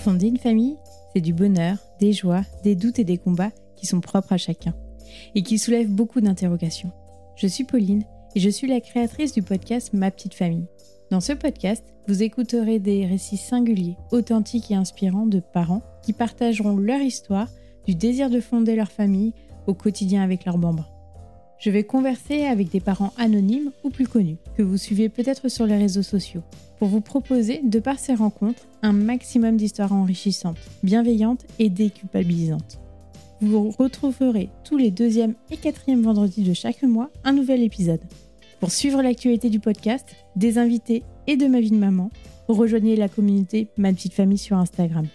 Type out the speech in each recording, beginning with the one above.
Fonder une famille, c'est du bonheur, des joies, des doutes et des combats qui sont propres à chacun et qui soulèvent beaucoup d'interrogations. Je suis Pauline et je suis la créatrice du podcast Ma petite famille. Dans ce podcast, vous écouterez des récits singuliers, authentiques et inspirants de parents qui partageront leur histoire du désir de fonder leur famille au quotidien avec leurs bambins. Je vais converser avec des parents anonymes ou plus connus, que vous suivez peut-être sur les réseaux sociaux, pour vous proposer, de par ces rencontres, un maximum d'histoires enrichissantes, bienveillantes et déculpabilisantes. Vous retrouverez tous les deuxième et quatrième vendredis de chaque mois un nouvel épisode. Pour suivre l'actualité du podcast, des invités et de ma vie de maman, rejoignez la communauté Ma Petite Famille sur Instagram.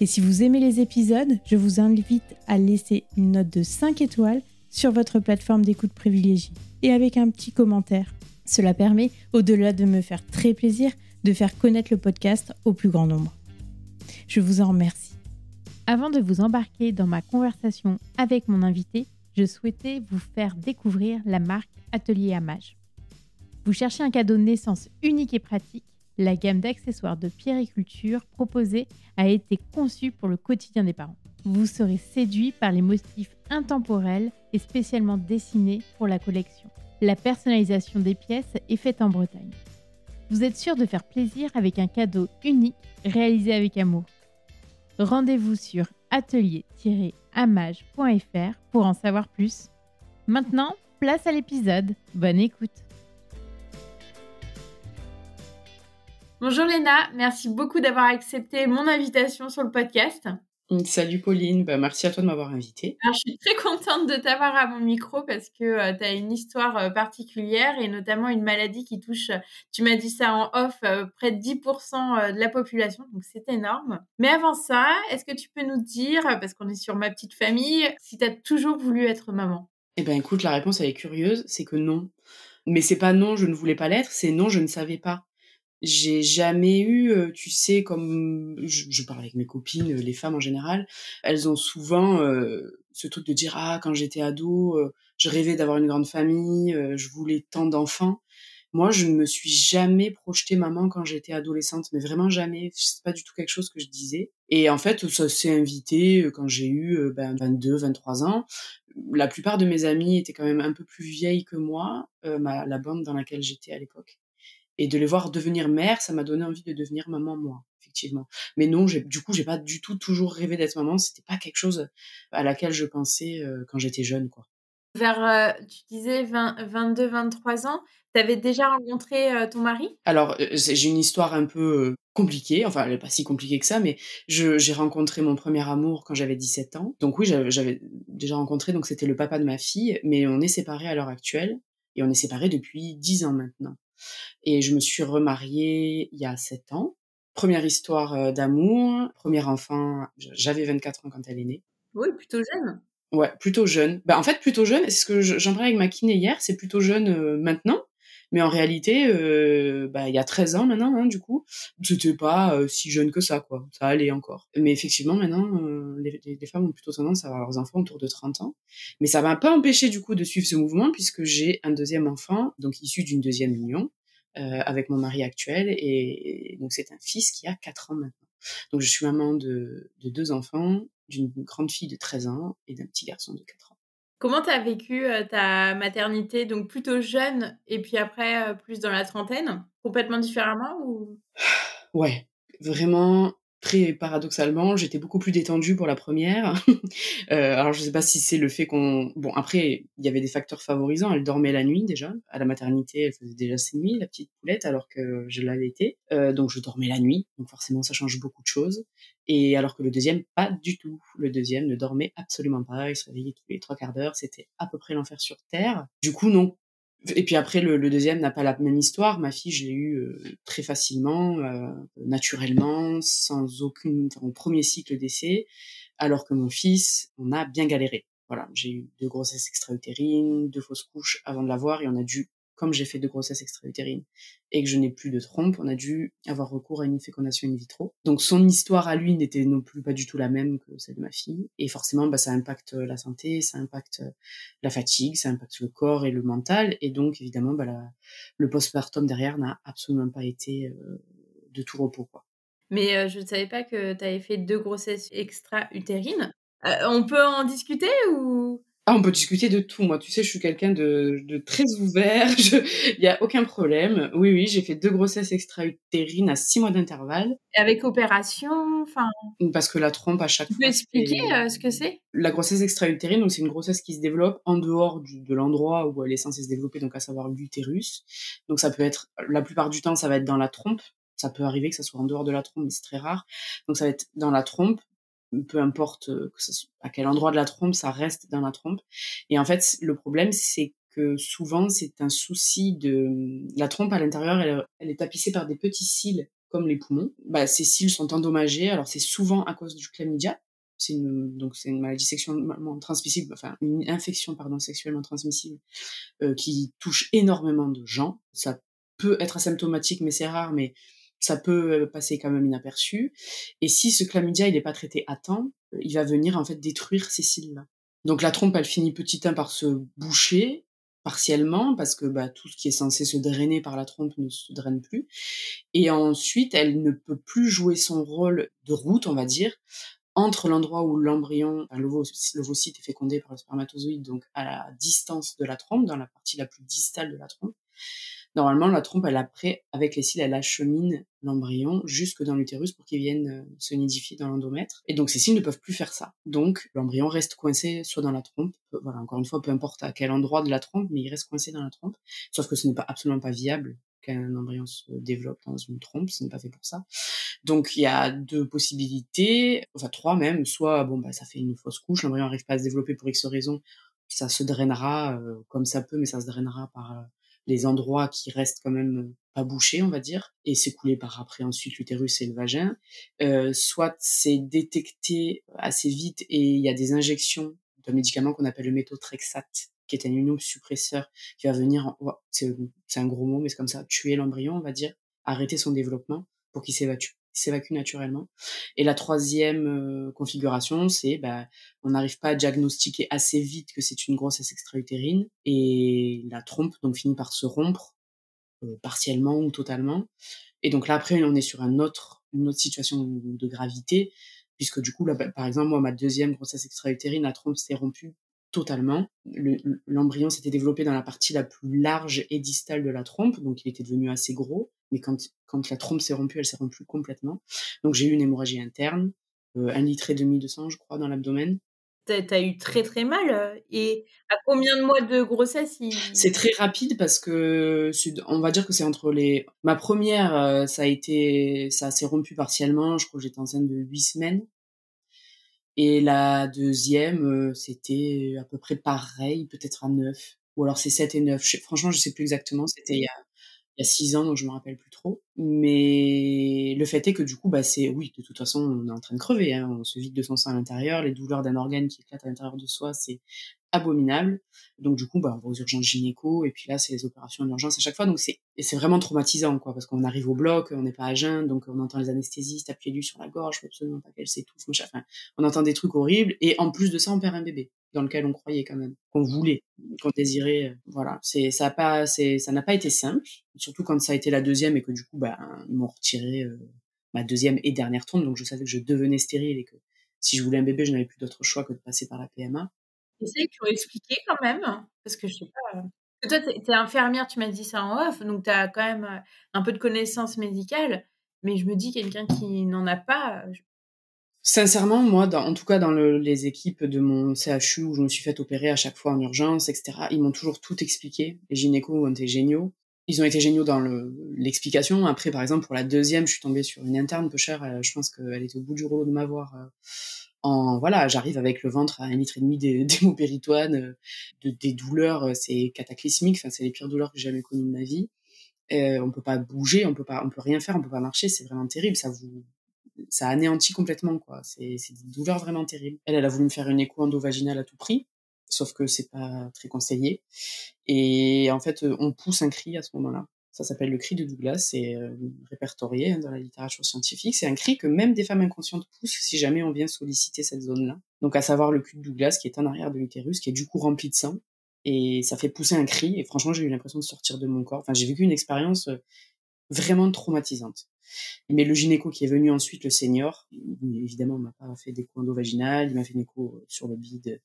Et si vous aimez les épisodes, je vous invite à laisser une note de 5 étoiles sur votre plateforme d'écoute privilégiée et avec un petit commentaire. Cela permet, au-delà de me faire très plaisir, de faire connaître le podcast au plus grand nombre. Je vous en remercie. Avant de vous embarquer dans ma conversation avec mon invité, je souhaitais vous faire découvrir la marque Atelier Amage. Vous cherchez un cadeau de naissance unique et pratique La gamme d'accessoires de pierriculture proposée a été conçue pour le quotidien des parents. Vous serez séduit par les motifs intemporels et spécialement dessinés pour la collection. La personnalisation des pièces est faite en Bretagne. Vous êtes sûr de faire plaisir avec un cadeau unique réalisé avec amour. Rendez-vous sur atelier-amage.fr pour en savoir plus. Maintenant, place à l'épisode. Bonne écoute. Bonjour Léna, merci beaucoup d'avoir accepté mon invitation sur le podcast. Salut Pauline, bah, merci à toi de m'avoir invitée. Alors, je suis très contente de t'avoir à mon micro parce que euh, tu as une histoire euh, particulière et notamment une maladie qui touche, tu m'as dit ça en off, euh, près de 10% de la population, donc c'est énorme. Mais avant ça, est-ce que tu peux nous dire, parce qu'on est sur ma petite famille, si tu as toujours voulu être maman? Eh ben écoute, la réponse elle est curieuse, c'est que non. Mais c'est pas non, je ne voulais pas l'être, c'est non, je ne savais pas j'ai jamais eu, euh, tu sais, comme je, je, parle avec mes copines, les femmes en général, elles ont souvent euh, ce truc de dire ah quand j'étais ado, euh, je rêvais d'avoir une grande famille, je voulais tant d'enfants. Moi, je ne me suis jamais projetée maman quand j'étais adolescente, mais vraiment jamais. C'est pas du tout quelque chose que je disais. Et en fait, ça s'est invité quand j'ai eu ben, 22, 23 ans. La plupart de mes amies étaient quand même un peu plus vieilles que moi, ma, la bande dans laquelle j'étais à l'époque. Et de les voir devenir mère, ça m'a donné envie de devenir maman moi, effectivement. Mais non, du coup, j'ai pas du tout toujours rêvé d'être maman. C'était pas quelque chose à laquelle je pensais euh, quand j'étais jeune, quoi. Vers, euh, tu disais 22, 23 ans, tu avais déjà rencontré euh, ton mari? Alors, j'ai une histoire un peu compliquée, enfin, elle n'est pas si compliquée que ça, mais j'ai rencontré mon premier amour quand j'avais 17 ans. Donc oui, j'avais déjà rencontré, donc c'était le papa de ma fille, mais on est séparés à l'heure actuelle, et on est séparés depuis 10 ans maintenant. Et je me suis remariée il y a sept ans. Première histoire euh, d'amour, premier enfant, j'avais 24 ans quand elle est née. Oui, plutôt jeune. Ouais, plutôt jeune. Bah, en fait, plutôt jeune, c'est ce que j'en parlais avec ma kiné hier, c'est plutôt jeune euh, maintenant. Mais en réalité, euh, bah, il y a 13 ans maintenant, hein, du coup, c'était pas si jeune que ça, quoi. Ça allait encore. Mais effectivement, maintenant, les, les, femmes ont plutôt tendance à avoir leurs enfants autour de 30 ans. Mais ça m'a pas empêché, du coup, de suivre ce mouvement, puisque j'ai un deuxième enfant, donc issu d'une deuxième union, euh, avec mon mari actuel. Et, donc, c'est un fils qui a 4 ans maintenant. Donc, je suis maman de, de deux enfants, d'une grande fille de 13 ans et d'un petit garçon de 4 ans. Comment tu as vécu euh, ta maternité, donc plutôt jeune, et puis après euh, plus dans la trentaine, complètement différemment ou? Ouais, vraiment très paradoxalement, j'étais beaucoup plus détendue pour la première. euh, alors je sais pas si c'est le fait qu'on... Bon, après, il y avait des facteurs favorisants. Elle dormait la nuit déjà. À la maternité, elle faisait déjà ses nuits, la petite poulette, alors que je été. Euh, donc je dormais la nuit. Donc forcément, ça change beaucoup de choses. Et alors que le deuxième, pas du tout. Le deuxième ne dormait absolument pas. Il se réveillait tous les trois quarts d'heure. C'était à peu près l'enfer sur Terre. Du coup, non, et puis après, le, le, deuxième n'a pas la même histoire. Ma fille, je l'ai eu euh, très facilement, euh, naturellement, sans aucune, enfin, premier cycle d'essai, alors que mon fils, on a bien galéré. Voilà, j'ai eu deux grossesses extra-utérines, deux fausses couches avant de l'avoir, et on a dû comme j'ai fait de grossesse extra-utérine et que je n'ai plus de trompe, on a dû avoir recours à une fécondation in vitro. Donc son histoire à lui n'était non plus pas du tout la même que celle de ma fille. Et forcément, bah, ça impacte la santé, ça impacte la fatigue, ça impacte le corps et le mental. Et donc, évidemment, bah, la, le postpartum derrière n'a absolument pas été euh, de tout repos. Quoi. Mais je ne savais pas que tu avais fait deux grossesses extra-utérines. on peut en discuter ou? Ah, on peut discuter de tout. Moi, tu sais, je suis quelqu'un de, de très ouvert. Il n'y a aucun problème. Oui, oui, j'ai fait deux grossesses extra-utérines à six mois d'intervalle. Avec opération, enfin. Parce que la trompe à chaque fois. Tu peux expliquer ce que c'est? La grossesse extra-utérine, donc c'est une grossesse qui se développe en dehors de l'endroit où elle est censée se développer, donc à savoir l'utérus. Donc ça peut être, la plupart du temps, ça va être dans la trompe. Ça peut arriver que ça soit en dehors de la trompe, mais c'est très rare. Donc ça va être dans la trompe peu importe euh, à quel endroit de la trompe, ça reste dans la trompe. Et en fait, le problème, c'est que souvent, c'est un souci de la trompe à l'intérieur, elle, elle, est tapissée par des petits cils comme les poumons. Bah, ces cils sont endommagés. Alors, c'est souvent à cause du chlamydia. C'est une, donc c'est une maladie sexuellement transmissible, enfin une infection pardon sexuellement transmissible euh, qui touche énormément de gens. Ça peut être asymptomatique, mais c'est rare. Mais ça peut euh, passer quand même inaperçu. Et si ce chlamydia il n'est pas traité à temps, il va venir en fait détruire ces cils-là. Donc la trompe elle finit petit à par se boucher partiellement parce que bah, tout ce qui est censé se drainer par la trompe ne se draine plus. Et ensuite elle ne peut plus jouer son rôle de route, on va dire, entre l'endroit où l'embryon, l'ovocyte est fécondé par le spermatozoïde, donc à la distance de la trompe, dans la partie la plus distale de la trompe, Normalement, la trompe, elle après, avec les cils, elle achemine l'embryon jusque dans l'utérus pour qu'il vienne euh, se nidifier dans l'endomètre. Et donc, ces cils ne peuvent plus faire ça. Donc, l'embryon reste coincé soit dans la trompe, euh, voilà, encore une fois, peu importe à quel endroit de la trompe, mais il reste coincé dans la trompe. Sauf que ce n'est pas absolument pas viable qu'un embryon se développe dans une trompe, ce n'est pas fait pour ça. Donc il y a deux possibilités, enfin trois même, soit bon bah ça fait une fausse couche, l'embryon n'arrive pas à se développer pour X raison, ça se drainera euh, comme ça peut, mais ça se drainera par les endroits qui restent quand même pas bouchés, on va dire, et s'écouler par après ensuite l'utérus et le vagin. Euh, soit c'est détecté assez vite et il y a des injections d'un médicament qu'on appelle le méthotrexate, qui est un immunosuppresseur qui va venir, c'est un gros mot, mais c'est comme ça, tuer l'embryon, on va dire, arrêter son développement pour qu'il s'évacue s'évacue naturellement. Et la troisième euh, configuration, c'est bah, on n'arrive pas à diagnostiquer assez vite que c'est une grossesse extra-utérine et la trompe donc finit par se rompre euh, partiellement ou totalement. Et donc là après on est sur un autre, une autre situation de gravité puisque du coup là, par exemple moi ma deuxième grossesse extra-utérine la trompe s'est rompue totalement. L'embryon s'était développé dans la partie la plus large et distale de la trompe, donc il était devenu assez gros. Mais quand, quand la trompe s'est rompue, elle s'est rompue complètement. Donc j'ai eu une hémorragie interne, euh, un litre et demi de sang, je crois, dans l'abdomen. T'as eu très très mal. Euh, et à combien de mois de grossesse C'est très rapide parce que on va dire que c'est entre les. Ma première, euh, ça a été, ça s'est rompu partiellement. Je crois que j'étais enceinte de huit semaines. Et la deuxième, euh, c'était à peu près pareil, peut-être à 9. Ou alors c'est 7 et 9. franchement, je sais plus exactement. C'était il y a, il y a 6 ans, donc je me rappelle plus trop. Mais le fait est que du coup, bah, c'est, oui, de toute façon, on est en train de crever. Hein. On se vide de son sang à l'intérieur. Les douleurs d'un organe qui éclate à l'intérieur de soi, c'est abominable. Donc du coup, bah, on va aux urgences gynéco et puis là, c'est les opérations d'urgence à chaque fois. Donc c'est c'est vraiment traumatisant, quoi, parce qu'on arrive au bloc, on n'est pas à jeun, donc on entend les anesthésistes appuyer lui sur la gorge, absolument pas qu'elle s'étouffe. Enfin, on entend des trucs horribles et en plus de ça, on perd un bébé dans lequel on croyait quand même, qu'on voulait, qu'on désirait. Euh, voilà, c'est ça pas, c'est ça n'a pas été simple, surtout quand ça a été la deuxième et que du coup, bah, ils m'ont retiré euh, ma deuxième et dernière trompe, donc je savais que je devenais stérile et que si je voulais un bébé, je n'avais plus d'autre choix que de passer par la PMA. Essaye tu expliquer quand même, parce que je sais pas. Euh, toi, tu es, infirmière, tu m'as dit ça en off, donc tu as quand même euh, un peu de connaissances médicales, mais je me dis quelqu'un qui n'en a pas. Euh, Sincèrement, moi, en tout cas dans les équipes de mon CHU où je me suis fait opérer à chaque fois en urgence, etc., ils m'ont toujours tout expliqué. Les gynécos ont été géniaux. Ils ont été géniaux dans l'explication. Après, par exemple, pour la deuxième, je suis tombée sur une interne peu chère. Je pense qu'elle était au bout du rouleau de m'avoir en voilà, j'arrive avec le ventre à un litre et demi d'hémopéritoine, euh, de, des douleurs, euh, c'est cataclysmique, enfin c'est les pires douleurs que j'ai jamais connues de ma vie. Euh, on peut pas bouger, on peut pas, on peut rien faire, on peut pas marcher, c'est vraiment terrible, ça vous, ça anéantit complètement quoi. C'est, c'est des douleurs vraiment terribles. Elle, elle a voulu me faire une écho endovaginale à tout prix, sauf que c'est pas très conseillé. Et en fait, on pousse un cri à ce moment-là. Ça s'appelle le cri de Douglas, c'est euh, répertorié dans la littérature scientifique. C'est un cri que même des femmes inconscientes poussent si jamais on vient solliciter cette zone-là. Donc à savoir le cul de Douglas qui est en arrière de l'utérus, qui est du coup rempli de sang. Et ça fait pousser un cri. Et franchement, j'ai eu l'impression de sortir de mon corps. Enfin, j'ai vécu une expérience euh, vraiment traumatisante. Mais le gynéco qui est venu ensuite, le senior, évidemment, m'a pas fait d'écho endovaginal, il m'a fait une écho sur le bide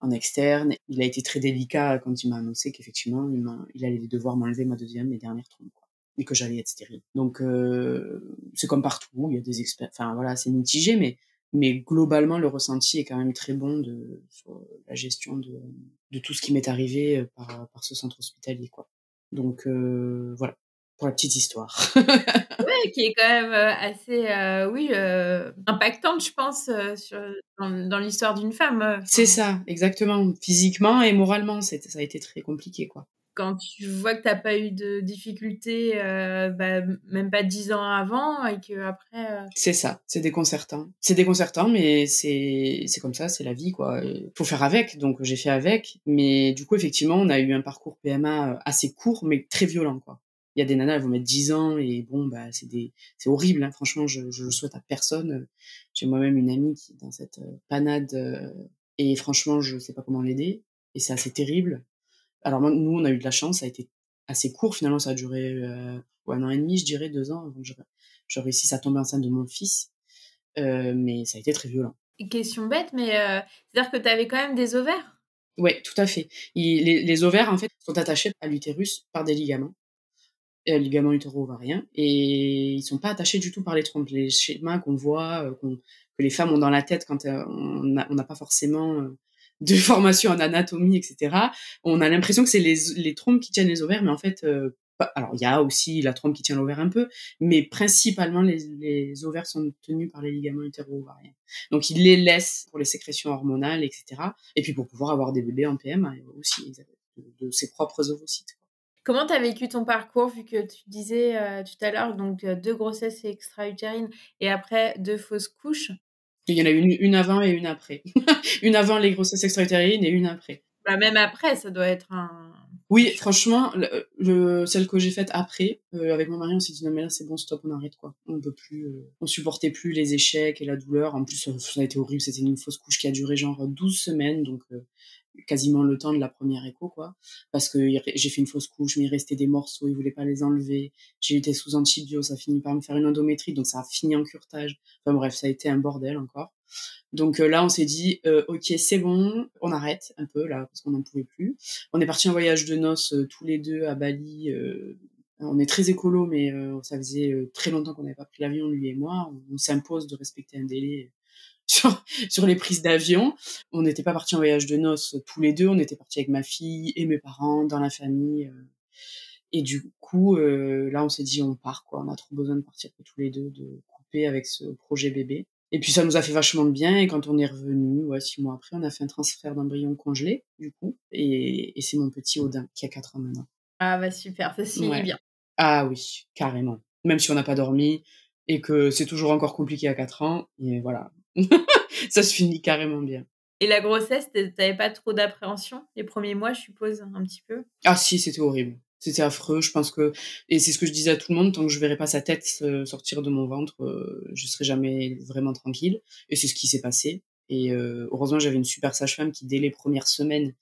en externe. Il a été très délicat quand il m'a annoncé qu'effectivement, il, il, allait devoir m'enlever ma deuxième et dernière trompe, quoi, et que j'allais être stérile. Donc, euh, c'est comme partout, il y a des experts, enfin voilà, c'est mitigé, mais mais globalement, le ressenti est quand même très bon de, sur la gestion de, de tout ce qui m'est arrivé par, par ce centre hospitalier, quoi. Donc euh, voilà, pour la petite histoire. ouais, qui est quand même euh, assez, euh, oui, euh, impactante, je pense, sur, dans, l'histoire d'une femme. C'est ça, exactement. Physiquement et moralement, ça a été très compliqué, quoi. Quand tu vois que tu n'as pas eu de difficultés, bah, même pas dix ans avant, et que après. C'est ça, c'est déconcertant. C'est déconcertant, mais c'est comme ça, c'est la vie, quoi. Il faut faire avec, donc j'ai fait avec. Mais du coup, effectivement, on a eu un parcours PMA assez court, mais très violent, quoi il y a des nanas, elles vont mettre 10 ans et bon, bah, c'est des, c'est horrible, hein. franchement, je, je le souhaite à personne. J'ai moi-même une amie qui est dans cette euh, panade euh, et franchement, je sais pas comment l'aider et c'est assez terrible. Alors, nous, on a eu de la chance, ça a été assez court, finalement, ça a duré euh, un an et demi, je dirais, deux ans avant que je, réussisse à tomber enceinte de mon fils. Euh, mais ça a été très violent. Question bête, mais c'est-à-dire que tu avais quand même des ovaires? Oui, tout à fait. les, les, ovaires, en fait, sont attachés à l'utérus par des ligaments euh, ligaments utero-ovariens, et ils sont pas attachés du tout par les trompes. Les schémas qu'on voit, euh, que les femmes ont dans la tête quand euh, on n'a pas forcément euh, de formation en anatomie, etc. On a l'impression que c'est les, les trompes qui tiennent les ovaires, mais en fait, alors il y a aussi la trompe qui tient l'ovaire un peu, mais principalement les, les ovaires sont tenus par les ligaments utero-ovariens. Donc ils les laissent pour les sécrétions hormonales, etc. Et puis pour pouvoir avoir des bébés en PM aussi, de, de ses propres ovocytes. Comment tu as vécu ton parcours, vu que tu disais euh, tout à l'heure, donc euh, deux grossesses extra-utérines et après deux fausses couches? Il y en a une, une avant et une après. une avant les grossesses extra-utérines et une après. Bah, même après, ça doit être un. Oui, franchement, le, celle que j'ai faite après, euh, avec mon mari, on s'est dit non mais là c'est bon, stop, on arrête quoi. On peut plus, on supportait plus les échecs et la douleur. En plus, ça a été horrible, c'était une fausse couche qui a duré genre 12 semaines, donc quasiment le temps de la première écho, quoi. Parce que j'ai fait une fausse couche, mais il restait des morceaux, il voulait pas les enlever. J'ai été sous antibio, ça finit par me faire une endométrie, donc ça a fini en curtage. Enfin bref, ça a été un bordel encore. Donc euh, là, on s'est dit, euh, ok, c'est bon, on arrête un peu là, parce qu'on n'en pouvait plus. On est parti en voyage de noces euh, tous les deux à Bali. on est très écolo, mais ça faisait très longtemps qu'on n'avait pas pris l'avion, lui et moi. on s'impose de respecter un délai sur, sur les prises d'avion. On n'était pas partis en voyage de noces tous les deux, on était partis avec ma fille et mes parents dans la famille. Euh. Et du coup, euh, là, on s'est dit, on part, quoi. On a trop besoin de partir tous les deux, de couper avec ce projet bébé. Et puis ça nous a fait vachement de bien. Et quand on est revenu, ouais, six mois après, on a fait un transfert d'embryon congelé, du coup. Et, et c'est mon petit Odin qui a quatre ans maintenant. Ah bah super, ça se finit bien. Ah oui, carrément. Même si on n'a pas dormi et que c'est toujours encore compliqué à quatre ans. Et voilà, ça se finit carrément bien. Et la grossesse, t'avais pas trop d'appréhension les premiers mois, je suppose, un petit peu? Ah si, c'était horrible. C'était affreux. Je pense que et c'est ce que je disais à tout le monde tant que je verrai pas sa tête sortir de mon ventre, euh, je serai jamais vraiment tranquille. Et c'est ce qui s'est passé. Et euh, heureusement, j'avais une super sage-femme qui dès les premières semaines,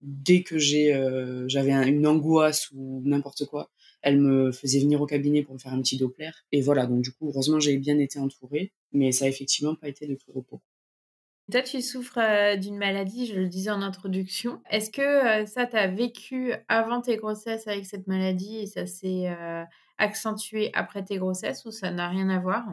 dès que j'ai euh, j'avais une angoisse ou n'importe quoi, elle me faisait venir au cabinet pour me faire un petit Doppler. Et voilà, donc du coup, heureusement, j'ai bien été entourée, mais ça a effectivement pas été de tout repos. Toi, tu souffres euh, d'une maladie, je le disais en introduction. Est-ce que euh, ça, tu as vécu avant tes grossesses avec cette maladie et ça s'est euh, accentué après tes grossesses ou ça n'a rien à voir?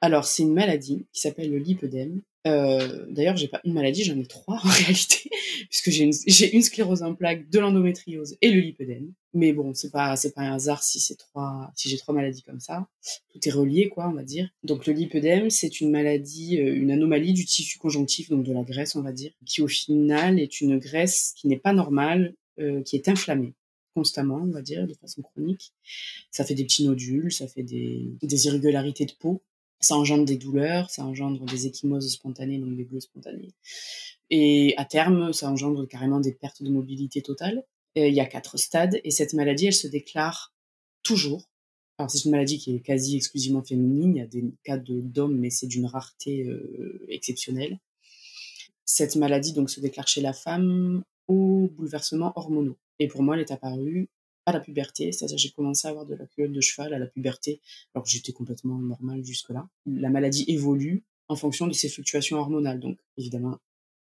Alors, c'est une maladie qui s'appelle le lipœdème. Euh, D'ailleurs, j'ai pas une maladie, j'en ai trois en réalité, puisque j'ai une, une, sclérose en plaques, de l'endométriose et le lipœdème. Mais bon, c'est pas c'est pas un hasard si c'est trois si j'ai trois maladies comme ça. Tout est relié, quoi, on va dire. Donc le lipœdème, c'est une maladie, euh, une anomalie du tissu conjonctif, donc de la graisse, on va dire, qui au final est une graisse qui n'est pas normale, euh, qui est inflammée constamment, on va dire, de façon chronique. Ça fait des petits nodules, ça fait des, des irrégularités de peau ça engendre des douleurs, ça engendre des échymoses spontanées, donc des bleus spontanés. Et à terme, ça engendre carrément des pertes de mobilité totale. Il y a quatre stades et cette maladie, elle se déclare toujours. Alors c'est une maladie qui est quasi exclusivement féminine. Il y a des cas d'hommes, mais c'est d'une rareté euh, exceptionnelle. Cette maladie donc se déclare chez la femme aux bouleversements hormonaux. Et pour moi, elle est apparue à la puberté, c'est-à-dire j'ai commencé à avoir de la culotte de cheval à la puberté, alors j'étais complètement normale jusque-là. La maladie évolue en fonction de ces fluctuations hormonales, donc évidemment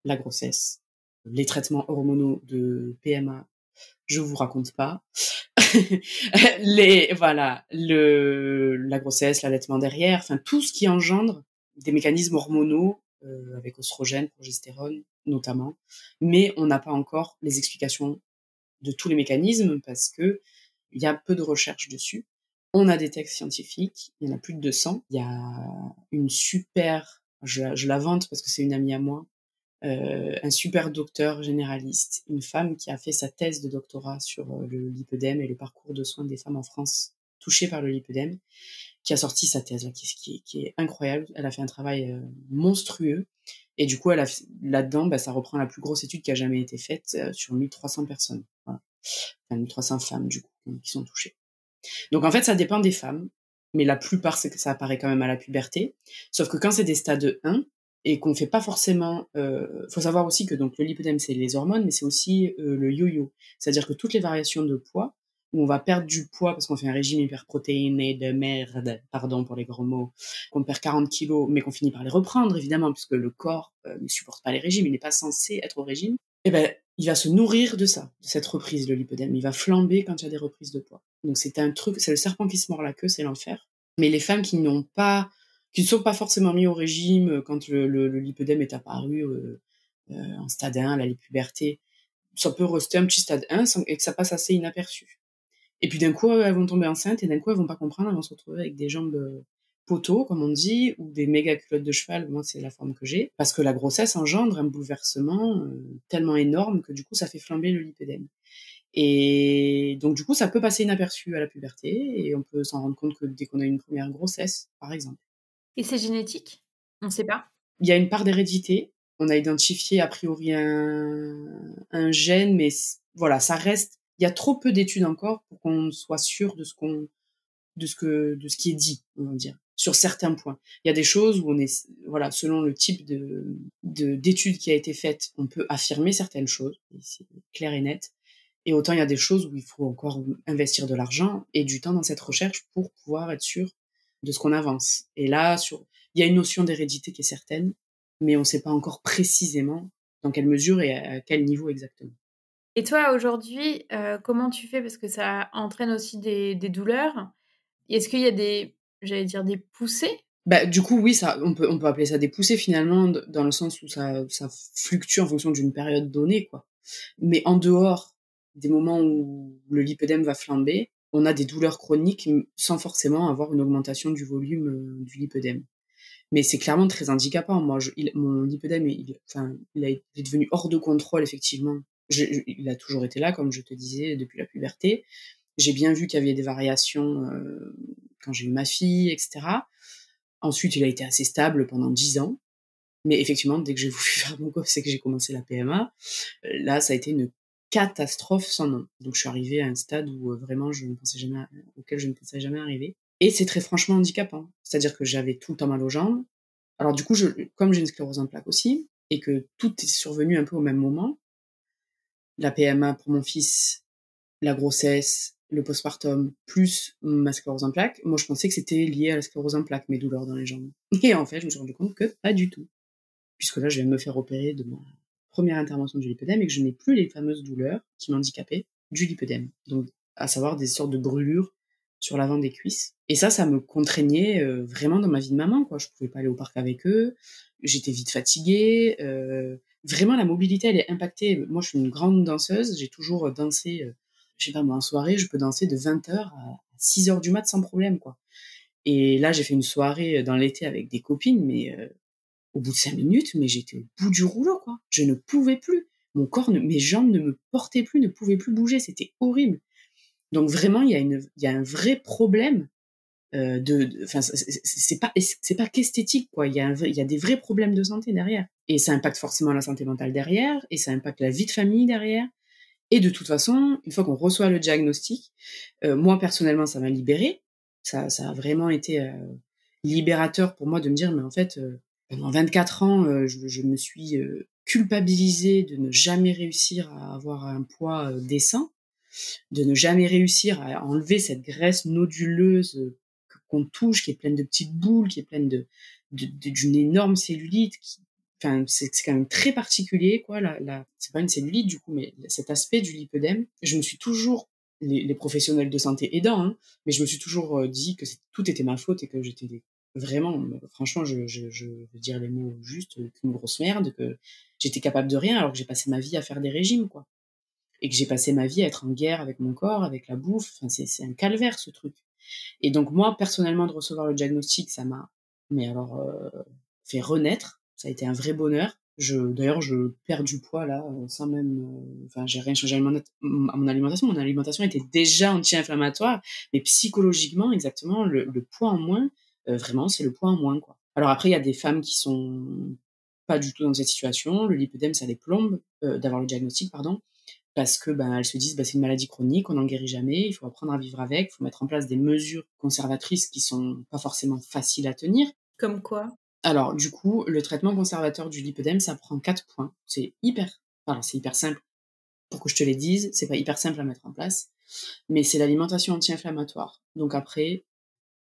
la grossesse, les traitements hormonaux de PMA, je vous raconte pas. les voilà, le la grossesse, l'allaitement derrière, enfin tout ce qui engendre des mécanismes hormonaux euh, avec oestrogène, progestérone notamment, mais on n'a pas encore les explications de tous les mécanismes parce que il y a peu de recherches dessus. On a des textes scientifiques, il y en a plus de 200. Il y a une super, je, je la vante parce que c'est une amie à moi, euh, un super docteur généraliste, une femme qui a fait sa thèse de doctorat sur euh, le lipœdème et le parcours de soins des femmes en France touchées par le lipœdème, qui a sorti sa thèse là, qui, qui, est incroyable. Elle a fait un travail euh, monstrueux et du coup, là-dedans, bah, ça reprend la plus grosse étude qui a jamais été faite sur 1300 personnes, voilà. enfin 1300 femmes du coup qui sont touchées. Donc en fait, ça dépend des femmes, mais la plupart c'est que ça apparaît quand même à la puberté. Sauf que quand c'est des stades 1, et qu'on fait pas forcément. Euh, faut savoir aussi que donc le lipodème c'est les hormones, mais c'est aussi euh, le yo-yo, c'est-à-dire que toutes les variations de poids où on va perdre du poids parce qu'on fait un régime hyperprotéiné de merde, pardon pour les gros mots, qu'on perd 40 kilos, mais qu'on finit par les reprendre évidemment puisque le corps euh, ne supporte pas les régimes, il n'est pas censé être au régime. Eh ben il va se nourrir de ça, de cette reprise le lipodème. Il va flamber quand il y a des reprises de poids. Donc c'est un truc, c'est le serpent qui se mord la queue, c'est l'enfer. Mais les femmes qui n'ont pas qui ne sont pas forcément mis au régime euh, quand le, le, le lipodème est apparu euh, euh, en stade 1, la puberté. Ça peut rester un petit stade 1 sans, et que ça passe assez inaperçu. Et puis d'un coup, elles vont tomber enceintes et d'un coup, elles vont pas comprendre, elles vont se retrouver avec des jambes euh, poteaux, comme on dit, ou des méga culottes de cheval. Moi, c'est la forme que j'ai. Parce que la grossesse engendre un bouleversement tellement énorme que du coup, ça fait flamber le lipodème. Et donc, du coup, ça peut passer inaperçu à la puberté et on peut s'en rendre compte que dès qu'on a une première grossesse, par exemple. Et c'est génétique? On ne sait pas. Il y a une part d'hérédité. On a identifié a priori un, gène, mais voilà, ça reste. Il y a trop peu d'études encore pour qu'on soit sûr de ce qu'on, de ce que, de ce qui est dit, on va dire, sur certains points. Il y a des choses où on est, voilà, selon le type de, d'études qui a été faite, on peut affirmer certaines choses, c'est clair et net. Et autant il y a des choses où il faut encore investir de l'argent et du temps dans cette recherche pour pouvoir être sûr de ce qu'on avance. Et là, sur, il y a une notion d'hérédité qui est certaine, mais on ne sait pas encore précisément dans quelle mesure et à quel niveau exactement. Et toi, aujourd'hui, euh, comment tu fais? Parce que ça entraîne aussi des, des douleurs. Est-ce qu'il y a des, j'allais dire, des poussées? Bah, du coup, oui, ça, on peut, on peut appeler ça des poussées finalement, dans le sens où ça, ça fluctue en fonction d'une période donnée, quoi. Mais en dehors des moments où le lipœdème va flamber, on a des douleurs chroniques sans forcément avoir une augmentation du volume euh, du lipœdème. Mais c'est clairement très handicapant. Moi, mon lipœdème, il, enfin, il, est devenu hors de contrôle, effectivement. il a toujours été là, comme je te disais, depuis la puberté. J'ai bien vu qu'il y avait des variations euh, quand j'ai eu ma fille, etc. Ensuite, il a été assez stable pendant dix ans. Mais effectivement, dès que j'ai voulu faire mon gosse c'est que j'ai commencé la PMA, euh, là, ça a été une catastrophe sans nom. Donc je suis arrivée à un stade où euh, vraiment je ne pensais jamais, auquel je ne pensais jamais arriver. Et c'est très franchement handicapant. C'est-à-dire que j'avais tout le temps mal aux jambes. Alors du coup, je, comme j'ai une sclérose en plaques aussi, et que tout est survenu un peu au même moment, la PMA pour mon fils, la grossesse, le postpartum, plus ma sclérose en plaques, moi je pensais que c'était lié à la sclérose en plaques, mes douleurs dans les jambes. Et en fait, je me suis rendu compte que pas du tout. Puisque là, je viens de me faire opérer de ma première intervention du lipœdème et que je n'ai plus les fameuses douleurs qui m'handicapaient du lipœdème. Donc, à savoir des sortes de brûlures sur l'avant des cuisses. Et ça, ça me contraignait euh, vraiment dans ma vie de maman, quoi. Je pouvais pas aller au parc avec eux. J'étais vite fatiguée. Euh, vraiment, la mobilité, elle est impactée. Moi, je suis une grande danseuse. J'ai toujours dansé, euh, je sais pas, moi, en soirée, je peux danser de 20h à 6h du mat sans problème, quoi. Et là, j'ai fait une soirée dans l'été avec des copines, mais au bout de cinq minutes, mais j'étais au bout du rouleau, quoi. Je ne pouvais plus. Mon corps, mes jambes ne me portaient plus, ne pouvaient plus bouger. C'était horrible. Donc vraiment, il y a une, il y a un vrai problème euh, de, enfin, c'est pas, c'est pas qu'esthétique, quoi. Il y a il y a des vrais problèmes de santé derrière. Et ça impacte forcément la santé mentale derrière, et ça impacte la vie de famille derrière. Et de toute façon, une fois qu'on reçoit le diagnostic, euh, moi personnellement, ça m'a libéré. Ça, ça a vraiment été euh, libérateur pour moi de me dire, mais en fait, euh, pendant 24 ans, euh, je, me suis euh, culpabilisée de ne jamais réussir à avoir un poids euh, décent. de ne jamais réussir à enlever cette graisse noduleuse qu'on touche, qui est pleine de petites boules, qui est pleine de d'une énorme cellulite. Qui, enfin, c'est quand même très particulier, quoi. La, la c'est pas une cellulite du coup, mais cet aspect du lipœdème. Je me suis toujours les, professionnels de santé aidant, hein, mais je me suis toujours dit que tout était ma faute et que j'étais vraiment, franchement, je, je, je veux dire les mots justes, qu'une grosse merde, que j'étais capable de rien alors que j'ai passé ma vie à faire des régimes, quoi. Et que j'ai passé ma vie à être en guerre avec mon corps, avec la bouffe. Enfin, c'est un calvaire, ce truc. Et donc, moi, personnellement, de recevoir le diagnostic, ça m'a, mais alors, euh, fait renaître. Ça a été un vrai bonheur. Je, d'ailleurs, je perds du poids, là, sans même, euh, enfin, j'ai rien changé à mon alimentation. Mon alimentation était déjà anti-inflammatoire, mais psychologiquement, exactement, le, le poids en moins, euh, vraiment, c'est le point en moins, quoi. Alors après, il y a des femmes qui sont pas du tout dans cette situation. Le lipodème, ça les plombe euh, d'avoir le diagnostic, pardon, parce que ben elles se disent bah, c'est une maladie chronique, on n'en guérit jamais, il faut apprendre à vivre avec, il faut mettre en place des mesures conservatrices qui sont pas forcément faciles à tenir. Comme quoi? Alors du coup, le traitement conservateur du lipodème, ça prend quatre points. C'est hyper, alors c'est hyper simple. Pour que je te les dise, c'est pas hyper simple à mettre en place, mais c'est l'alimentation anti-inflammatoire. Donc après,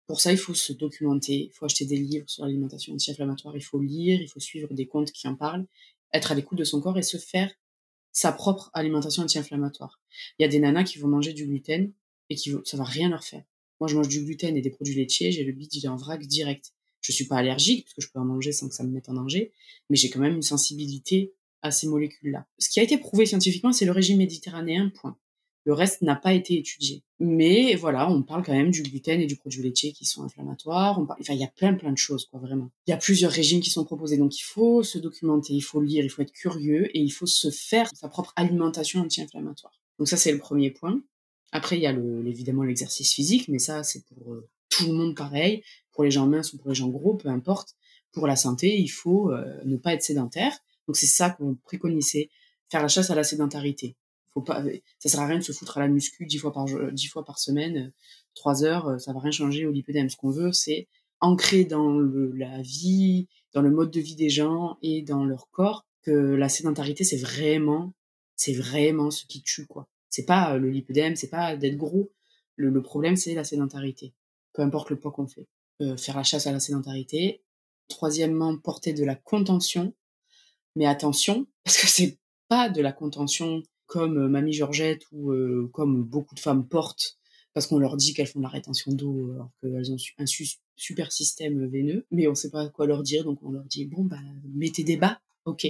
pour ça, il faut se documenter, il faut acheter des livres sur l'alimentation anti-inflammatoire, il faut lire, il faut suivre des comptes qui en parlent, être à l'écoute de son corps et se faire sa propre alimentation anti-inflammatoire. Il y a des nanas qui vont manger du gluten et qui ça va rien leur faire. Moi, je mange du gluten et des produits laitiers, j'ai le bide, il est en vrac direct. Je suis pas allergique parce que je peux en manger sans que ça me mette en danger, mais j'ai quand même une sensibilité à ces molécules-là. Ce qui a été prouvé scientifiquement, c'est le régime méditerranéen, point. Le reste n'a pas été étudié. Mais voilà, on parle quand même du gluten et du produit laitier qui sont inflammatoires. Enfin, il y a plein plein de choses, quoi, vraiment. Il y a plusieurs régimes qui sont proposés, donc il faut se documenter, il faut lire, il faut être curieux et il faut se faire sa propre alimentation anti-inflammatoire. Donc ça, c'est le premier point. Après, il y a évidemment l'exercice physique, mais ça, c'est pour euh, tout le monde pareil. Pour les gens minces ou pour les gens gros, peu importe. Pour la santé, il faut euh, ne pas être sédentaire. Donc c'est ça qu'on préconisait, faire la chasse à la sédentarité faut pas, ça sert à rien de se foutre à la muscu dix fois par dix fois par semaine, euh, trois heures, euh, ça va rien changer au lipédème. Ce qu'on veut, c'est ancrer dans la vie, dans le mode de vie des gens et dans leur corps que la sédentarité, c'est vraiment, c'est vraiment ce qui tue, quoi. C'est pas euh, le lipédème, c'est pas d'être gros. Le, le problème, c'est la sédentarité. Peu importe le poids qu'on fait. faire la chasse à la sédentarité. Troisièmement, porter de la contention. Mais attention, parce que c'est pas de la contention comme euh, Mamie Georgette ou euh, comme beaucoup de femmes portent parce qu'on leur dit qu'elles font la rétention d'eau alors qu'elles ont un super système veineux, mais on sait pas quoi leur dire, donc on leur dit bon bah mettez des bas, ok.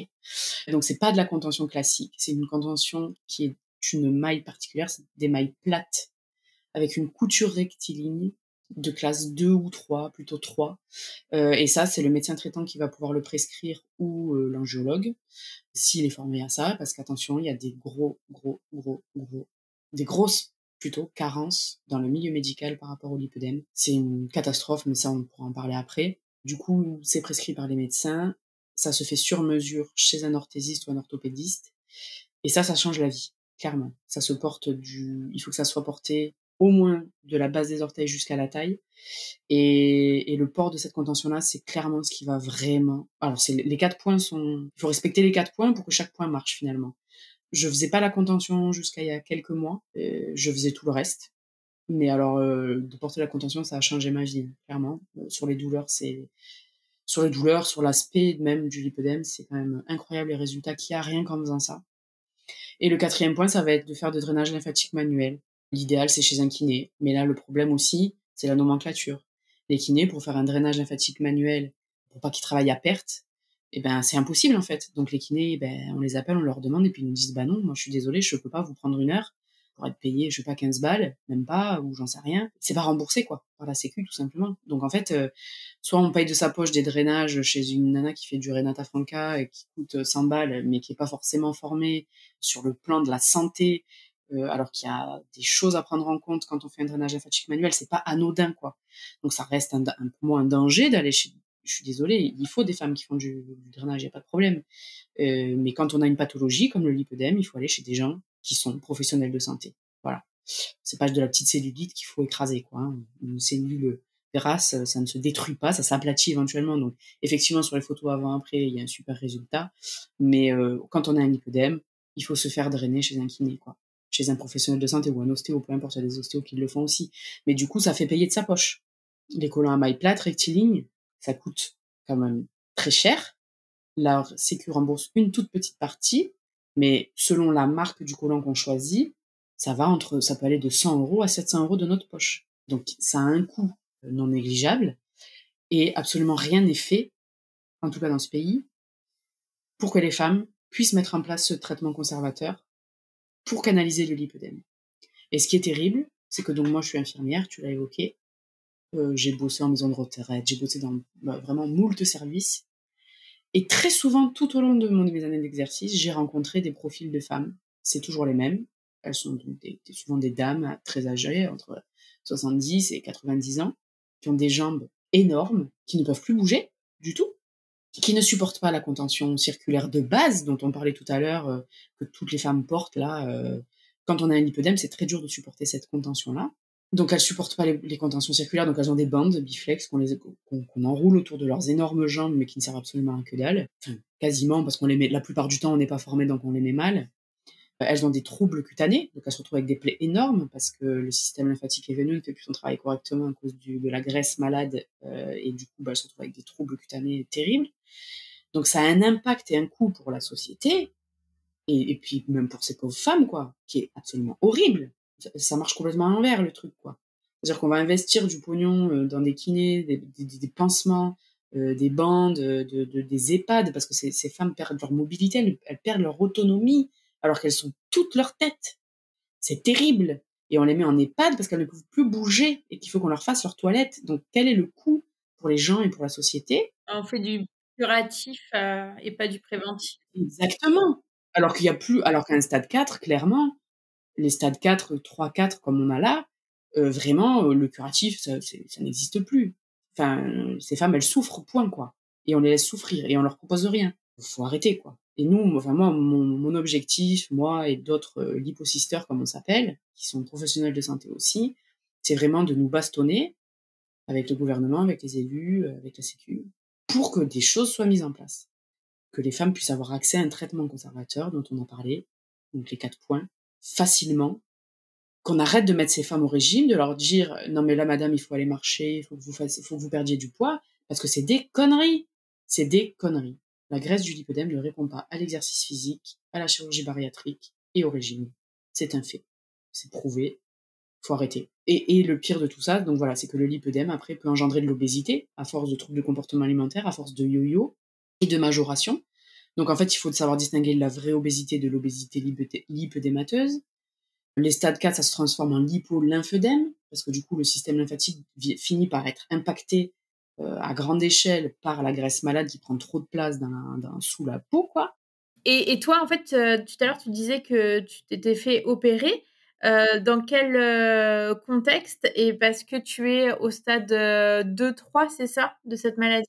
Donc c'est pas de la contention classique, c'est une contention qui est une maille particulière, c'est des mailles plates avec une couture rectiligne de classe 2 ou 3, plutôt 3. Euh, et ça, c'est le médecin traitant qui va pouvoir le prescrire ou euh, l'angiologue s'il est formé à ça, parce qu'attention, il y a des gros, gros, gros, gros, des grosses plutôt carences dans le milieu médical par rapport au lipodème. C'est une catastrophe, mais ça on pourra en parler après. Du coup, c'est prescrit par les médecins, ça se fait sur mesure chez un orthésiste ou un orthopédiste, et ça, ça change la vie, clairement. Ça se porte du, il faut que ça soit porté au moins de la base des orteils jusqu'à la taille. Et, et, le port de cette contention-là, c'est clairement ce qui va vraiment. Alors, c'est les quatre points sont. Il faut respecter les quatre points pour que chaque point marche finalement. Je faisais pas la contention jusqu'à il y a quelques mois. je faisais tout le reste. Mais alors, euh, de porter la contention, ça a changé ma vie, clairement. Euh, sur les douleurs, c'est sur les douleurs, sur l'aspect même du lipodème, c'est quand même incroyable les résultats qu'il y a rien qu'en faisant ça. Et le quatrième point, ça va être de faire de drainage lymphatique manuel. L'idéal, c'est chez un kiné. Mais là, le problème aussi, c'est la nomenclature. Les kinés, pour faire un drainage lymphatique manuel, pour pas qu'ils travaillent à perte, eh ben, c'est impossible, en fait. Donc, les kinés, ben, on les appelle, on leur demande, et puis ils nous disent, bah non, moi, je suis désolé, je peux pas vous prendre une heure pour être payé, je sais pas, 15 balles, même pas, ou j'en sais rien. C'est pas remboursé, quoi, par la sécu, tout simplement. Donc, en fait, euh, soit on paye de sa poche des drainages chez une nana qui fait du Renata Franca et qui coûte 100 balles, mais qui est pas forcément formée sur le plan de la santé euh, alors qu'il y a des choses à prendre en compte quand on fait un drainage lymphatique manuel, c'est pas anodin quoi. Donc ça reste un, un, pour moi un danger d'aller chez. Je suis désolée, il faut des femmes qui font du, du drainage, il n'y a pas de problème. Euh, mais quand on a une pathologie comme le lipodème, il faut aller chez des gens qui sont professionnels de santé. Voilà. C'est pas de la petite cellulite qu'il faut écraser quoi. Hein. Une cellule grasse, ça ne se détruit pas, ça s'aplatit éventuellement. Donc effectivement sur les photos avant après, il y a un super résultat. Mais euh, quand on a un lipodème, il faut se faire drainer chez un kiné quoi chez un professionnel de santé ou un ostéo, peu importe, il y a des ostéos qui le font aussi. Mais du coup, ça fait payer de sa poche. Les collants à maille plate, rectilignes, ça coûte quand même très cher. La Sécu rembourse une toute petite partie, mais selon la marque du collant qu'on choisit, ça va entre, ça peut aller de 100 euros à 700 euros de notre poche. Donc, ça a un coût non négligeable et absolument rien n'est fait, en tout cas dans ce pays, pour que les femmes puissent mettre en place ce traitement conservateur pour canaliser le lipœdème. Et ce qui est terrible, c'est que donc moi je suis infirmière, tu l'as évoqué, euh, j'ai bossé en maison de retraite, j'ai bossé dans bah, vraiment moult services, et très souvent tout au long de mes années d'exercice, j'ai rencontré des profils de femmes, c'est toujours les mêmes, elles sont souvent des dames très âgées, entre 70 et 90 ans, qui ont des jambes énormes, qui ne peuvent plus bouger du tout, qui ne supportent pas la contention circulaire de base dont on parlait tout à l'heure, euh, que toutes les femmes portent là. Euh, quand on a un lipodème, c'est très dur de supporter cette contention-là. Donc elles supportent pas les, contentions circulaires, donc elles ont des bandes biflex qu'on enroule autour de leurs énormes jambes, mais qui ne servent absolument à que dalle. Quasiment, parce qu'on les met, la plupart du temps, on n'est pas formé, donc on les met mal. Elles ont des troubles cutanés, donc elles se retrouvent avec des plaies énormes parce que le système lymphatique et veineux ne fait plus son travail correctement à cause de la graisse malade euh, et du coup bah, elles se retrouvent avec des troubles cutanés terribles. Donc ça a un impact et un coût pour la société et, puis même pour ces pauvres femmes quoi, qui est absolument horrible. Ça, marche complètement à l'envers le truc quoi. C'est-à-dire qu'on va investir du pognon euh, dans des kinés, des, des, pansements, euh, des bandes, de, de, des EHPAD, parce que ces, femmes perdent leur mobilité, elles perdent leur autonomie, alors qu'elles sont toutes leur tête. C'est terrible. Et on les met en EHPAD parce qu'elles ne peuvent plus bouger et qu'il faut qu'on leur fasse leur toilette. Donc, quel est le coût pour les gens et pour la société? On fait du curatif euh, et pas du préventif. Exactement. Alors qu'il y a plus, alors qu'un stade 4, clairement, les stades 4, 3, 4 comme on a là, euh, vraiment, euh, le curatif, ça, ça n'existe plus. Enfin, ces femmes, elles souffrent, point, quoi. Et on les laisse souffrir et on leur propose rien. Faut arrêter, quoi. Et nous, enfin moi, mon, objectif, moi et d'autres euh, liposisters comme on s'appelle, qui sont professionnels de santé aussi, c'est vraiment de nous bastonner avec le gouvernement, avec les élus, euh, avec la Sécu, pour que des choses soient mises en place. Que les femmes puissent avoir accès à un traitement conservateur dont on a parlé, donc les quatre points, facilement, qu'on arrête de mettre ces femmes au régime, de leur dire non mais là madame il faut aller marcher, il faut vous fassiez, faut que vous perdiez du poids, parce que c'est des conneries, c'est des conneries. La graisse du lipodème ne répond pas à l'exercice physique, à la chirurgie bariatrique et au régime. C'est un fait. C'est prouvé. Faut arrêter. Et, le pire de tout ça, donc voilà, c'est que le lipodème, après, peut engendrer de l'obésité, à force de troubles de comportement alimentaire, à force de yo-yo et de majoration. Donc en fait, il faut savoir distinguer la vraie obésité de l'obésité lipodémateuse. Les stades 4, ça se transforme en lipo-lymphedème, parce que du coup, le système lymphatique finit par être impacté à grande échelle par la graisse malade qui prend trop de place dans, sous la peau, quoi. Et, toi, en fait, euh, tout à l'heure, tu disais que tu t'étais fait opérer. Euh, dans quel contexte? Et parce que tu es au stade 2-3, c'est ça, de cette maladie?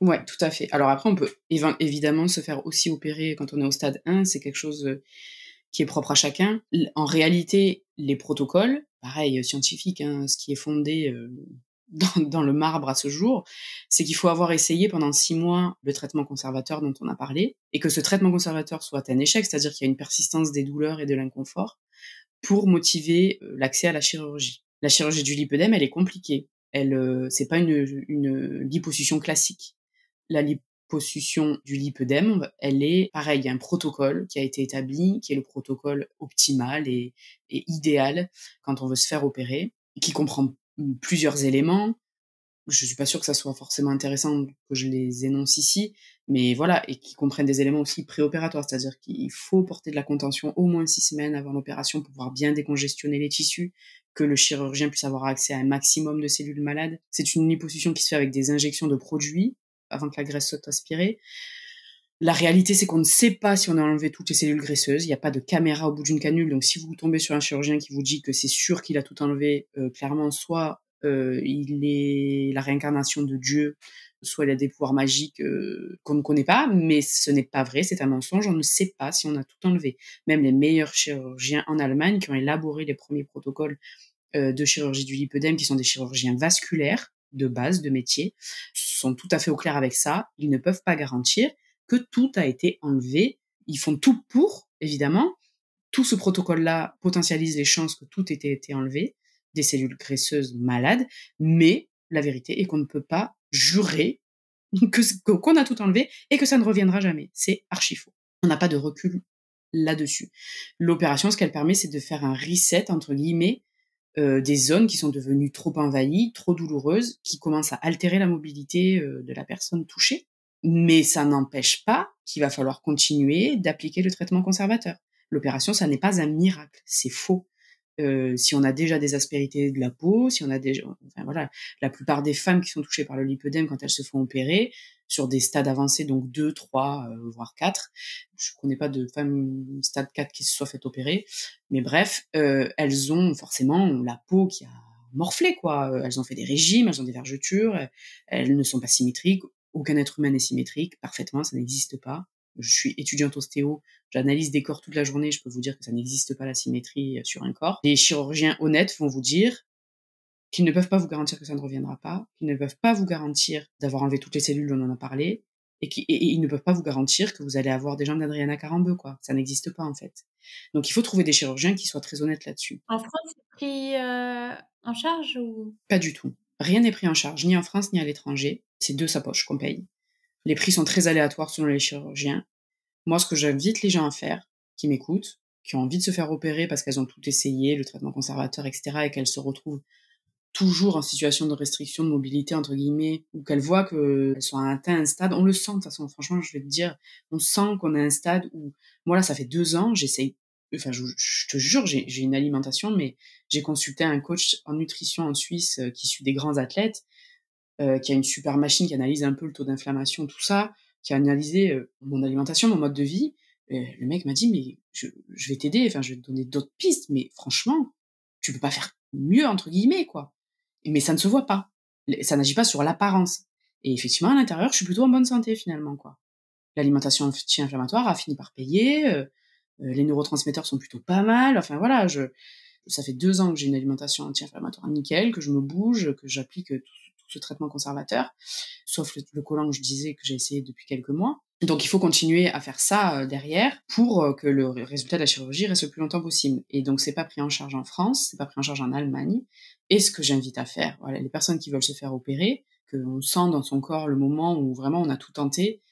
Ouais, tout à fait. Alors après, on peut évidemment se faire aussi opérer quand on est au stade 1. C'est quelque chose qui est propre à chacun. En réalité, les protocoles, pareil, scientifiques, hein, ce qui est fondé dans, le marbre à ce jour, c'est qu'il faut avoir essayé pendant six mois le traitement conservateur dont on a parlé, et que ce traitement conservateur soit un échec, c'est-à-dire qu'il y a une persistance des douleurs et de l'inconfort, pour motiver euh, l'accès à la chirurgie. La chirurgie du lipœdème, elle est compliquée. Elle, euh, c'est pas une, une liposuction classique. La liposuction du lipœdème, elle est pareil. Il y a un protocole qui a été établi, qui est le protocole optimal et, et idéal quand on veut se faire opérer, qui comprend plusieurs éléments. Je suis pas sûre que ça soit forcément intéressant que je les énonce ici, mais voilà, et qui comprennent des éléments aussi préopératoires, c'est-à-dire qu'il faut porter de la contention au moins six semaines avant l'opération pour pouvoir bien décongestionner les tissus, que le chirurgien puisse avoir accès à un maximum de cellules malades. C'est une liposuction qui se fait avec des injections de produits avant que la graisse soit aspirée. La réalité, c'est qu'on ne sait pas si on a enlevé toutes les cellules graisseuses. Il n'y a pas de caméra au bout d'une canule. Donc, si vous tombez sur un chirurgien qui vous dit que c'est sûr qu'il a tout enlevé, euh, clairement, soit euh, il est la réincarnation de Dieu, soit il a des pouvoirs magiques euh, qu'on ne connaît pas, mais ce n'est pas vrai, c'est un mensonge. On ne sait pas si on a tout enlevé. Même les meilleurs chirurgiens en Allemagne qui ont élaboré les premiers protocoles de chirurgie du lipœdème, qui sont des chirurgiens vasculaires de base, de métier, sont tout à fait au clair avec ça. Ils ne peuvent pas garantir que tout a été enlevé. Ils font tout pour, évidemment, Tout ce protocole-là potentialise les chances que tout ait été enlevé, des cellules graisseuses malades, mais la vérité est qu'on ne peut pas jurer qu'on a tout enlevé et que ça ne reviendra jamais. C'est archi faux. On n'a pas de recul là-dessus. L'opération, ce qu'elle permet, c'est de faire un reset entre guillemets euh, des zones qui sont devenues trop envahies, trop douloureuses, qui commencent à altérer la mobilité euh, de la personne touchée. Mais ça n'empêche pas qu'il va falloir continuer d'appliquer le traitement conservateur. L'opération, ça n'est pas un miracle, c'est faux. Euh, si on a déjà des aspérités de la peau, si on a déjà, enfin voilà, la plupart des femmes qui sont touchées par le lipœdème quand elles se font opérer, sur des stades avancés, donc 2, 3, euh, voire 4. Je connais pas de femmes stade 4 qui se soient fait opérer, mais bref, euh, elles ont forcément la peau qui a morflé, quoi. Elles ont fait des régimes, elles ont des vergetures, elles ne sont pas symétriques, aucun être humain n'est symétrique, parfaitement, ça n'existe pas. Je suis étudiante ostéo, j'analyse des corps toute la journée, je peux vous dire que ça n'existe pas la symétrie sur un corps. Les chirurgiens honnêtes vont vous dire qu'ils ne peuvent pas vous garantir que ça ne reviendra pas, qu'ils ne peuvent pas vous garantir d'avoir enlevé toutes les cellules dont on en a parlé, et, qui, ils ne peuvent pas vous garantir que vous allez avoir des jambes d'Adriana Carambeu, quoi. Ça n'existe pas, en fait. Donc, il faut trouver des chirurgiens qui soient très honnêtes là-dessus. En France, c'est pris euh, en charge ou? Pas du tout. Rien n'est pris en charge, ni en France, ni à l'étranger. C'est de sa poche qu'on paye. Les prix sont très aléatoires selon les chirurgiens. Moi, ce que j'invite les gens à faire, qui m'écoutent, qui ont envie de se faire opérer parce qu'elles ont tout essayé, le traitement conservateur, etc., et qu'elles se retrouvent toujours en situation de restriction de mobilité, entre guillemets, ou qu'elles voient qu'elles sont atteint un stade, on le sent de toute façon, franchement, je vais te dire, on sent qu'on a un stade où, moi là, ça fait deux ans, j'essaye, enfin, je, te jure, j'ai une alimentation, mais j'ai consulté un coach en nutrition en Suisse euh, qui suit des grands athlètes, euh, qui a une super machine qui analyse un peu le taux d'inflammation, tout ça, qui a analysé euh, mon alimentation, mon mode de vie. le mec m'a dit, mais je, je vais t'aider, enfin, je vais te donner d'autres pistes, mais franchement, tu peux pas faire mieux, entre guillemets, quoi mais ça ne se voit pas. Ça n'agit pas sur l'apparence. Et effectivement, à l'intérieur, je suis plutôt en bonne santé finalement, quoi. L'alimentation anti-inflammatoire a fini par payer. Euh, les neurotransmetteurs sont plutôt pas mal. Enfin voilà, je, ça fait deux ans que j'ai une alimentation anti-inflammatoire nickel, que je me bouge, que j'applique tout, ce traitement conservateur, sauf le, le collant que je disais que j'ai essayé depuis quelques mois. Donc il faut continuer à faire ça euh, derrière pour euh, que le résultat de la chirurgie reste le plus longtemps possible. Et donc c'est pas pris en charge en France, c'est pas pris en charge en Allemagne. Et ce que j'invite à faire, voilà, les personnes qui veulent se faire opérer, qu'on sent dans son corps le moment où vraiment on a tout tenté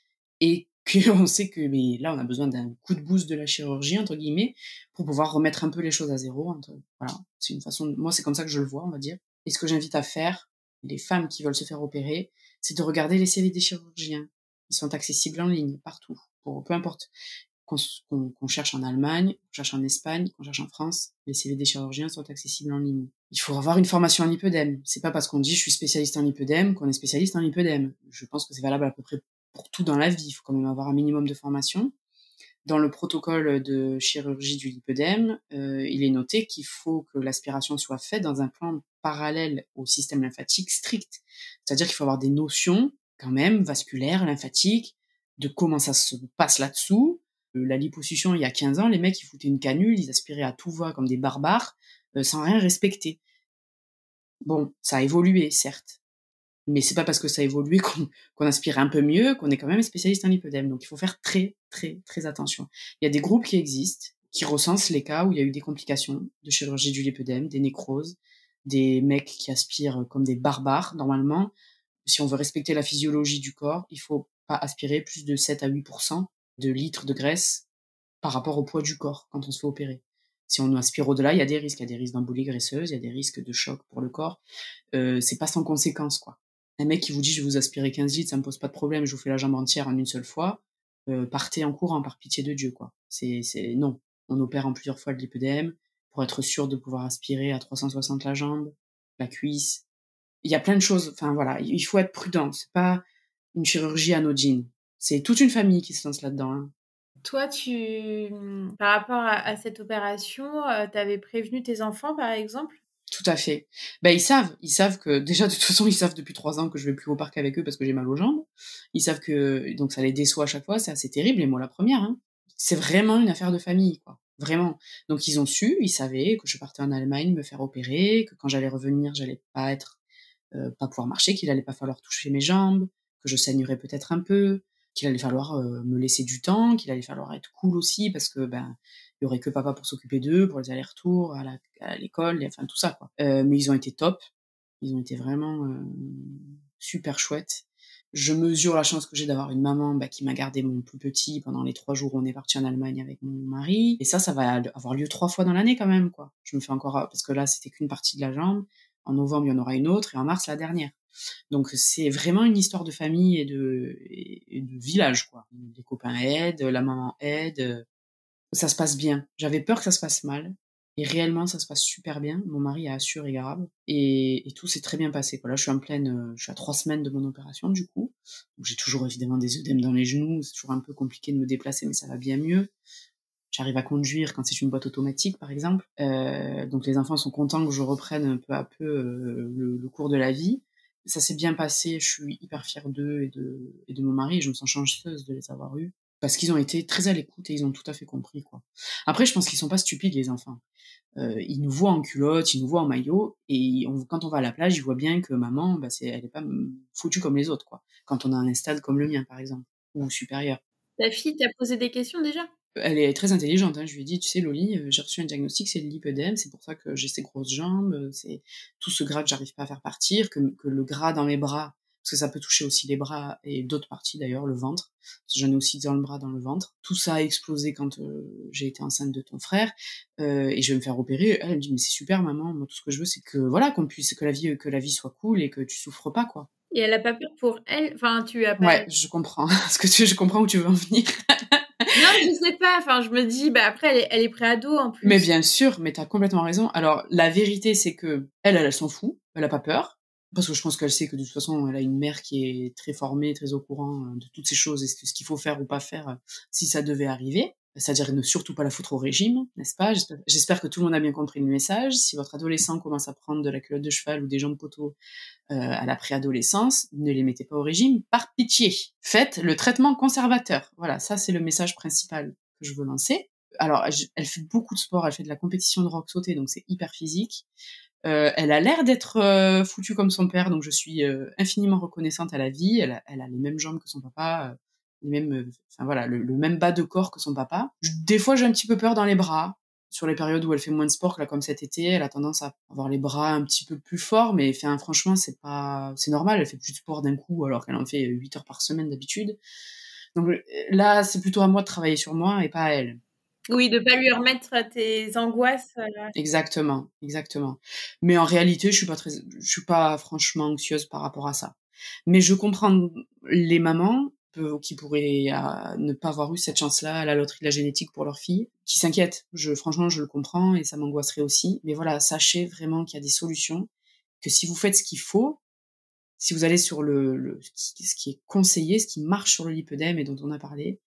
et qu'on sait que mais là on a besoin d'un coup de boost de la chirurgie entre guillemets pour pouvoir remettre un peu les choses à zéro. Voilà, c'est une façon. Moi c'est comme ça que je le vois, on va dire. Et ce que j'invite à faire, les femmes qui veulent se faire opérer, c'est de regarder les séries des chirurgiens ils sont accessibles en ligne partout, pour peu importe qu'on cherche en Allemagne, qu'on cherche en Espagne, qu'on cherche en France, les CV des chirurgiens sont accessibles en ligne. Il faut avoir une formation en lipœdème. C'est pas parce qu'on dit je suis spécialiste en lipœdème qu'on est spécialiste en lipœdème. Je pense que c'est valable à peu près pour tout dans la vie. Il faut quand même avoir un minimum de formation. Dans le protocole de chirurgie du lipœdème, euh, il est noté qu'il faut que l'aspiration soit faite dans un plan parallèle au système lymphatique strict. C'est-à-dire qu'il faut avoir des notions quand même vasculaire, lymphatique, de comment ça se passe là-dessous. Euh, la liposuction, il y a 15 ans, les mecs, ils foutaient une canule, ils aspiraient à tout va comme des barbares, euh, sans rien respecter. Bon, ça a évolué, certes. Mais c'est pas parce que ça a évolué qu'on aspire un peu mieux qu'on est quand même spécialiste en lipodème. Donc il faut faire très, très, très attention. Il y a des groupes qui existent, qui recensent les cas où il y a eu des complications de chirurgie du lipodème, des nécroses, des mecs qui aspirent comme des barbares, normalement si on veut respecter la physiologie du corps, il faut pas aspirer plus de 7 à 8% de litres de graisse par rapport au poids du corps quand on se fait opérer. Si on aspire au-delà, il y a des risques. Il y a des risques d'embolie graisseuse, il y a des risques de choc pour le corps. Euh, c'est pas sans conséquence, quoi. Un mec qui vous dit je vais vous aspirer 15 litres, ça me pose pas de problème, je vous fais la jambe entière en une seule fois, euh, partez en courant par pitié de Dieu, quoi. C'est, c'est non. On opère en plusieurs fois le lipœdème pour être sûr de pouvoir aspirer à 360 la jambe, la cuisse, il y a plein de choses. Enfin voilà, il faut être prudent. C'est pas une chirurgie anodine. C'est toute une famille qui se lance là-dedans. Hein. Toi, tu, par rapport à, cette opération, euh, tu avais prévenu tes enfants, par exemple? Tout à fait. Ben ils savent, ils savent que déjà de toute façon ils savent depuis trois ans que je vais plus au parc avec eux parce que j'ai mal aux jambes. Ils savent que donc ça les déçoit à chaque fois, c'est assez terrible. Et moi la première. Hein. C'est vraiment une affaire de famille, quoi. Vraiment. Donc ils ont su, ils savaient que je partais en Allemagne me faire opérer, que quand j'allais revenir, j'allais pas être euh, pas pouvoir marcher, qu'il allait pas falloir toucher mes jambes, que je saignerais peut-être un peu. qu'il allait falloir me laisser du temps, qu'il allait falloir être cool aussi parce que ben il y aurait que papa pour s'occuper d'eux, pour les allers-retours à l'école, enfin tout ça quoi. mais ils ont été top, ils ont été vraiment super chouettes. Je mesure la chance que j'ai d'avoir une maman bah, qui m'a gardé mon plus petit pendant les trois jours où on est parti en Allemagne avec mon mari. Et ça, ça va avoir lieu trois fois dans l'année quand même, quoi. Je me fais encore parce que là, c'était qu'une partie de la jambe. En novembre, il y en aura une autre, et en mars, la dernière. Donc c'est vraiment une histoire de famille et de, et de village, quoi. Les copains aident, la maman aide. Ça se passe bien. J'avais peur que ça se passe mal. Et réellement, ça se passe super bien. Mon mari a assuré grave. Et, tout s'est très bien passé. Là, je suis en pleine, euh, je suis à trois semaines de mon opération, du coup. J'ai toujours évidemment des œdèmes dans les genoux. C'est toujours un peu compliqué de me déplacer, mais ça va bien mieux. J'arrive à conduire quand c'est une boîte automatique, par exemple. Euh, donc les enfants sont contents que je reprenne peu à peu euh, le, cours de la vie. Ça s'est bien passé. Je suis hyper fière d'eux et de, et de mon mari. Je me sens chanceuse de les avoir eus parce qu'ils ont été très à l'écoute et ils ont tout à fait compris quoi. Après, je pense qu'ils sont pas stupides les enfants. Euh, ils nous voient en culotte, ils nous voient en maillot, et quand on va à la plage, ils voient bien que maman, bah, c'est, elle est pas foutue comme les autres quoi. Quand on a un stade comme le mien par exemple ou supérieur. Ta fille t'a posé des questions déjà? Elle est très intelligente. Hein. Je lui ai dit, tu sais, Loli, euh, j'ai reçu un diagnostic, c'est le lipœdème, c'est pour ça que j'ai ces grosses jambes, euh, c'est tout ce gras que j'arrive pas à faire partir, que, que le gras dans mes bras, parce que ça peut toucher aussi les bras et d'autres parties d'ailleurs, le ventre. J'en ai aussi dans le bras, dans le ventre. Tout ça a explosé quand euh, j'ai été enceinte de ton frère euh, et je vais me faire opérer. Elle me dit mais c'est super maman, moi tout ce que je veux c'est que voilà qu'on puisse que la vie que la vie soit cool et que tu souffres pas quoi. Et elle a pas peur pour elle, enfin tu as pas. Ouais, je comprends. Parce que tu, je comprends où tu veux en venir. non, je sais pas. Enfin, je me dis, bah après, elle est, elle est pré-ado en plus. Mais bien sûr, mais t'as complètement raison. Alors, la vérité, c'est que elle, elle, elle s'en fout. Elle a pas peur parce que je pense qu'elle sait que de toute façon, elle a une mère qui est très formée, très au courant euh, de toutes ces choses et ce qu'il faut faire ou pas faire euh, si ça devait arriver. C'est-à-dire ne surtout pas la foutre au régime, n'est-ce pas? J'espère que tout le monde a bien compris le message. Si votre adolescent commence à prendre de la culotte de cheval ou des jambes poteaux euh, à la préadolescence, ne les mettez pas au régime, par pitié. Faites le traitement conservateur. Voilà, ça c'est le message principal que je veux lancer. Alors, elle fait beaucoup de sport, elle fait de la compétition de rock sauté, donc c'est hyper physique. Euh, elle a l'air d'être euh, foutue comme son père, donc je suis euh, infiniment reconnaissante à la vie. Elle a, elle a, les mêmes jambes que son papa, les mêmes, enfin voilà, le, même bas de corps que son papa. Des fois, j'ai un petit peu peur dans les bras. Sur les périodes où elle fait moins de sport, là, comme cet été, elle a tendance à avoir les bras un petit peu plus forts, mais enfin, franchement, c'est pas, c'est normal. Elle fait plus de sport d'un coup, alors qu'elle en fait 8 heures par semaine d'habitude. Donc là, c'est plutôt à moi de travailler sur moi et pas à elle. Oui, de pas lui remettre tes angoisses. Euh. Exactement, exactement. Mais en réalité, je suis pas très, je suis pas franchement anxieuse par rapport à ça. Mais je comprends les mamans qui pourraient euh, ne pas avoir eu cette chance-là à la loterie de la génétique pour leur fille, qui s'inquiètent. Je, franchement, je le comprends et ça m'angoisserait aussi. Mais voilà, sachez vraiment qu'il y a des solutions, que si vous faites ce qu'il faut, si vous allez sur le, le, ce qui est conseillé, ce qui marche sur le lipœdème et dont on a parlé,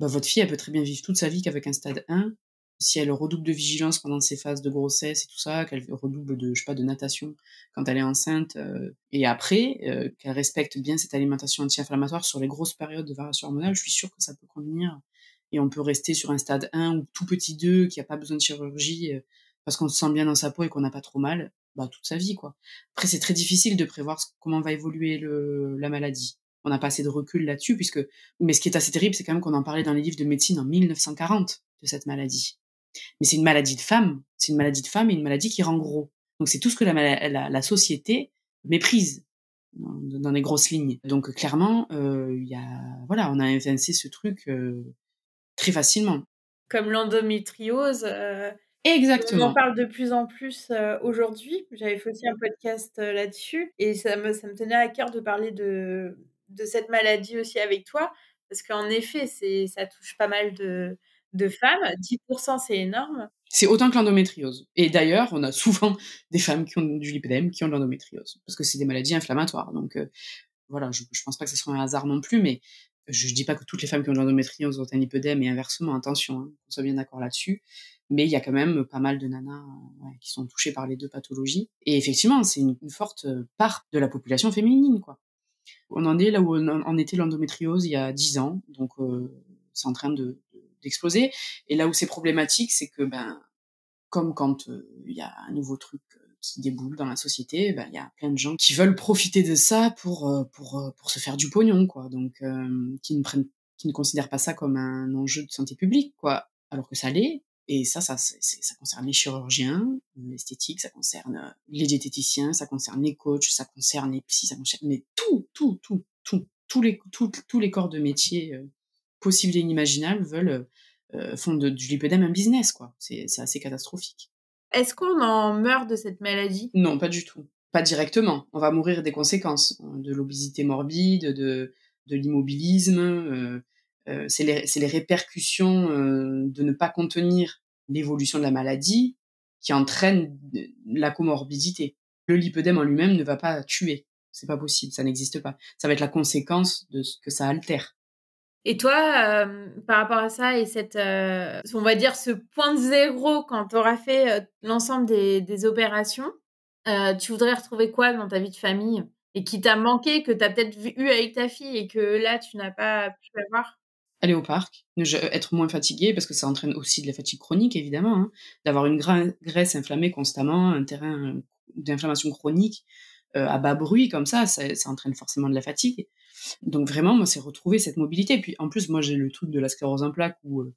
bah, votre fille, elle peut très bien vivre toute sa vie qu'avec un stade 1. Si elle redouble de vigilance pendant ses phases de grossesse et tout ça, qu'elle redouble de, je sais pas, de natation quand elle est enceinte, euh, et après, euh, qu'elle respecte bien cette alimentation anti-inflammatoire sur les grosses périodes de variation hormonale, je suis sûre que ça peut convenir. Et on peut rester sur un stade 1 ou tout petit 2 qui a pas besoin de chirurgie euh, parce qu'on se sent bien dans sa peau et qu'on n'a pas trop mal, bah, toute sa vie, quoi. Après, c'est très difficile de prévoir comment va évoluer le, la maladie on n'a pas assez de recul là-dessus, puisque, mais ce qui est assez terrible, c'est quand même qu'on en parlait dans les livres de médecine en 1940 de cette maladie. Mais c'est une maladie de femme, c'est une maladie de femme et une maladie qui rend gros. Donc c'est tout ce que la, la, société méprise dans, les grosses lignes. Donc clairement, euh, il y a, voilà, on a invencé ce truc euh, très facilement. Comme l'endométriose. Euh, Exactement. On en parle de plus en plus aujourd'hui. J'avais fait aussi un podcast là-dessus et ça me, ça me tenait à cœur de parler de, de cette maladie aussi avec toi, parce qu'en effet, ça touche pas mal de, de femmes. 10%, c'est énorme. C'est autant que l'endométriose. Et d'ailleurs, on a souvent des femmes qui ont du lipédème qui ont de l'endométriose, parce que c'est des maladies inflammatoires. Donc euh, voilà, je, je pense pas que ce soit un hasard non plus, mais je, ne dis pas que toutes les femmes qui ont de l'endométriose ont un lipédème et inversement, attention, hein, qu'on soit bien d'accord là-dessus. Mais il y a quand même pas mal de nanas qui sont touchées par les deux pathologies. Et effectivement, c'est une, une forte part de la population féminine, quoi on en est là où on en était l'endométriose il y a 10 ans, donc euh, c'est en train de d'exploser. Et là où c'est problématique, c'est que ben comme quand euh, il y a un nouveau truc euh, qui déboule dans la société. Ben, il y a plein de gens qui veulent profiter de ça pour pour pour se faire du pognon, quoi. Donc qui ne prennent qui ne considèrent pas ça comme un enjeu de santé publique, quoi, alors que ça l'est. Et ça, ça, ça concerne les chirurgiens, l'esthétique, ça concerne les diététiciens, ça concerne les coachs, ça concerne les psys, ça concerne mais tout, tout, tout, tout, tous les tous les corps de métier possibles et inimaginables veulent euh, font de, du lipédème un business, quoi. C'est assez catastrophique. Est-ce qu'on en meurt de cette maladie? Non, pas du tout. Pas directement. On va mourir des conséquences hein, de l'obésité morbide, de, de l'immobilisme. Euh, euh, c'est les, les, répercussions euh, de ne pas contenir l'évolution de la maladie qui entraînent la comorbidité. Le lipœdème en lui-même ne va pas tuer. C'est pas possible, ça n'existe pas. Ça va être la conséquence de ce que ça altère. Et toi, euh, par rapport à ça et cette, euh, on va dire ce point de zéro quand tu auras fait euh, l'ensemble des, des opérations, tu voudrais retrouver quoi dans ta vie de famille et qui t'a manqué, que tu as peut-être eu avec ta fille et que là tu n'as pas pu avoir? Aller au parc, être moins fatigué parce que ça entraîne aussi de la fatigue chronique évidemment, hein, d'avoir une graisse inflammée constamment, un terrain d'inflammation chronique à bas bruit comme ça, ça, ça entraîne forcément de la fatigue. Donc vraiment, moi, c'est retrouver cette mobilité. Puis en plus, moi, j'ai le truc de la sclérose en plaques où euh,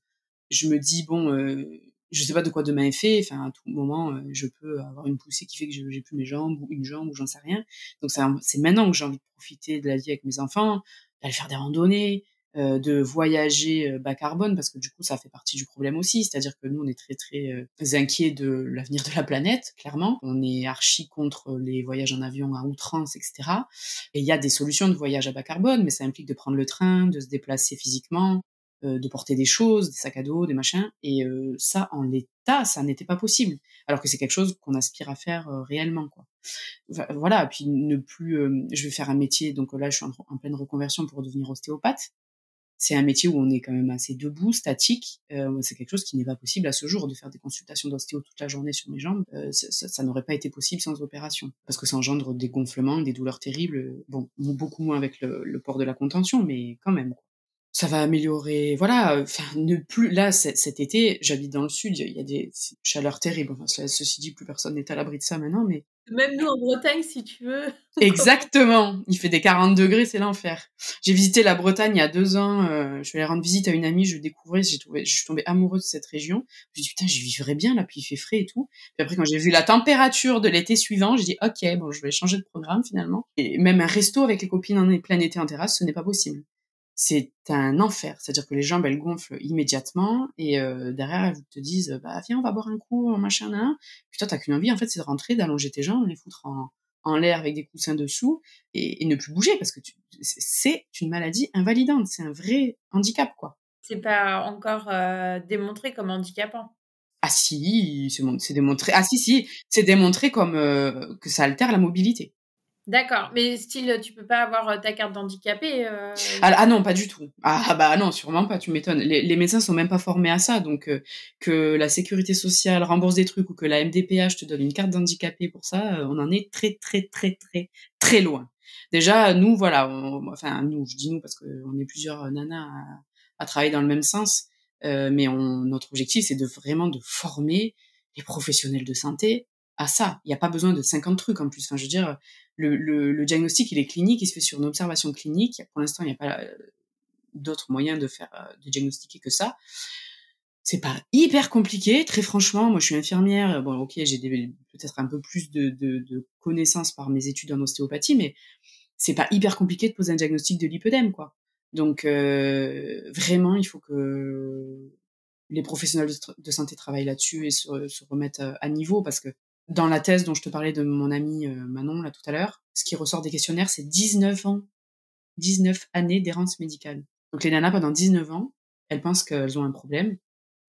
je me dis, bon, euh, je sais pas de quoi demain est fait. Enfin, à tout moment, euh, je peux avoir une poussée qui fait que j'ai plus mes jambes ou une jambe ou j'en sais rien. Donc c'est maintenant que j'ai envie de profiter de la vie avec mes enfants, d'aller faire des randonnées, euh, de voyager euh, bas carbone parce que du coup ça fait partie du problème aussi. C'est-à-dire que nous on est très très euh, inquiets de l'avenir de la planète clairement. On est archi contre les voyages en avion à outrance etc et il y a des solutions de voyage à bas carbone mais ça implique de prendre le train de se déplacer physiquement de porter des choses des sacs à dos des machins. Et ça en l'état ça n'était pas possible. Alors que c'est quelque chose qu'on aspire à faire réellement quoi. Voilà. Puis ne plus je vais faire un métier. Donc là je suis en pleine reconversion pour devenir ostéopathe c'est un métier où on est quand même assez debout, statique. Euh, c'est quelque chose qui n'est pas possible à ce jour de faire des consultations d'ostéo toute la journée sur mes jambes. Euh, ça, n'aurait pas été possible sans opération parce que ça engendre des gonflements, des douleurs terribles. Bon, beaucoup moins avec le, port de la contention, mais quand même. Ça va améliorer. Voilà. Enfin, ne plus là cet été, j'habite dans le sud. Il y a des chaleurs terribles. Enfin, ceci dit, plus personne n'est à l'abri de ça maintenant, mais même nous en Bretagne, si tu veux. Exactement. Il fait des 40 degrés, c'est l'enfer. J'ai visité la Bretagne il y a deux ans. Euh, je vais aller rendre visite à une amie, je découvrais, j'ai trouvé, je suis tombée amoureuse de cette région. Je me suis dit putain, j'y vivrais bien là, puis il fait frais et tout. Puis après, quand j'ai vu la température de l'été suivant, j'ai dit ok, bon, je vais changer de programme finalement. Et même un resto avec les copines en plein été en terrasse, ce n'est pas possible c'est un enfer. C'est-à-dire que les jambes, elles gonflent immédiatement et euh, derrière, elles te disent, bah viens, on va boire un coup, machin, là. Puis toi, t'as qu'une envie, en fait, c'est de rentrer, d'allonger tes jambes, les foutre en, en l'air avec des coussins dessous et, ne plus bouger parce que c'est une maladie invalidante. C'est un vrai handicap, quoi. C'est pas encore euh, démontré comme handicapant. Ah si, c'est démontré. Ah si, si, c'est démontré comme euh, que ça altère la mobilité. D'accord, mais style, tu peux pas avoir euh, ta carte d'handicapé euh... ah, ah, non, pas du tout. Ah, ah bah non, sûrement pas, tu m'étonnes. Les, les, médecins sont même pas formés à ça, donc euh, que la sécurité sociale rembourse des trucs ou que la MDPH te donne une carte d'handicapé pour ça, euh, on en est très très très très très loin. Déjà, nous, voilà, enfin nous, je dis nous parce qu'on est plusieurs nanas à, à, travailler dans le même sens, mais on, notre objectif, c'est de vraiment de former les professionnels de santé à ça. Il n'y a pas besoin de 50 trucs en plus. Enfin, je veux dire, le, le, le, diagnostic, il est clinique, il se fait sur une observation clinique. Pour l'instant, il n'y a pas euh, d'autres moyens de faire euh, de diagnostiquer que ça. C'est pas hyper compliqué, très franchement. Moi, je suis infirmière. Bon, ok, j'ai peut-être un peu plus de, de, de, connaissances par mes études en ostéopathie, mais c'est pas hyper compliqué de poser un diagnostic de lipœdème, quoi. Donc, euh, vraiment, il faut que les professionnels de, santé travaillent là-dessus et se remettent à niveau parce que dans la thèse dont je te parlais de mon ami euh, Manon, là, tout à l'heure, ce qui ressort des questionnaires, c'est 19 ans. 19 années d'errance médicale. Donc les nanas, pendant 19 ans, elles pensent qu'elles ont un problème,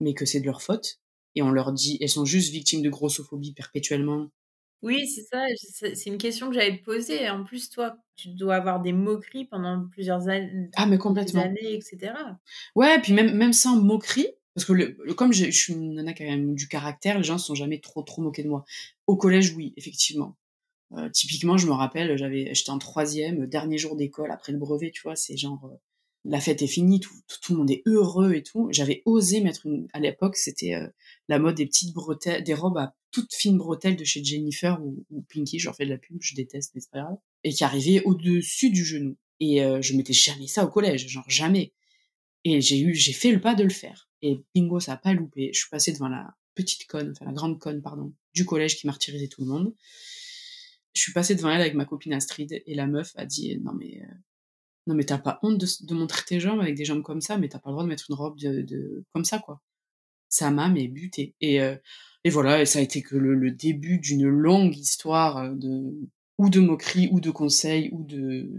mais que c'est de leur faute. Et on leur dit, elles sont juste victimes de grossophobie perpétuellement. Oui, c'est ça. C'est une question que j'avais posée. En plus, toi, tu dois avoir des moqueries pendant plusieurs années. Ah, mais complètement. années, etc. Ouais, puis même, même sans moquerie, parce que le, comme je suis une nana a même du caractère, les gens se sont jamais trop trop moqués de moi. Au collège, oui, effectivement. Euh, typiquement, je me rappelle, j'avais, j'étais en troisième, dernier jour d'école après le brevet, tu vois, c'est genre euh, la fête est finie, tout, tout, le monde est heureux et tout. J'avais osé mettre une, à l'époque, c'était euh, la mode des petites bretelles, des robes à toute fine bretelle de chez Jennifer ou, Pinky, je leur fais de la pub, je déteste, mais c'est pas grave, et qui arrivait au-dessus du genou. Et euh, je mettais jamais ça au collège, genre jamais. Et j'ai eu, j'ai fait le pas de le faire. Et bingo, ça a pas loupé. Je suis passée devant la petite conne, enfin la grande conne, pardon, du collège qui martyrisait tout le monde. Je suis passée devant elle avec ma copine Astrid et la meuf a dit non mais euh, non mais t'as pas honte de, montrer tes jambes avec des jambes comme ça, mais t'as pas le droit de mettre une robe de, comme ça quoi. Ça m'a mais buté. Et euh, et voilà, et ça a été que le, début d'une longue histoire euh, de ou de moquerie ou de conseils ou de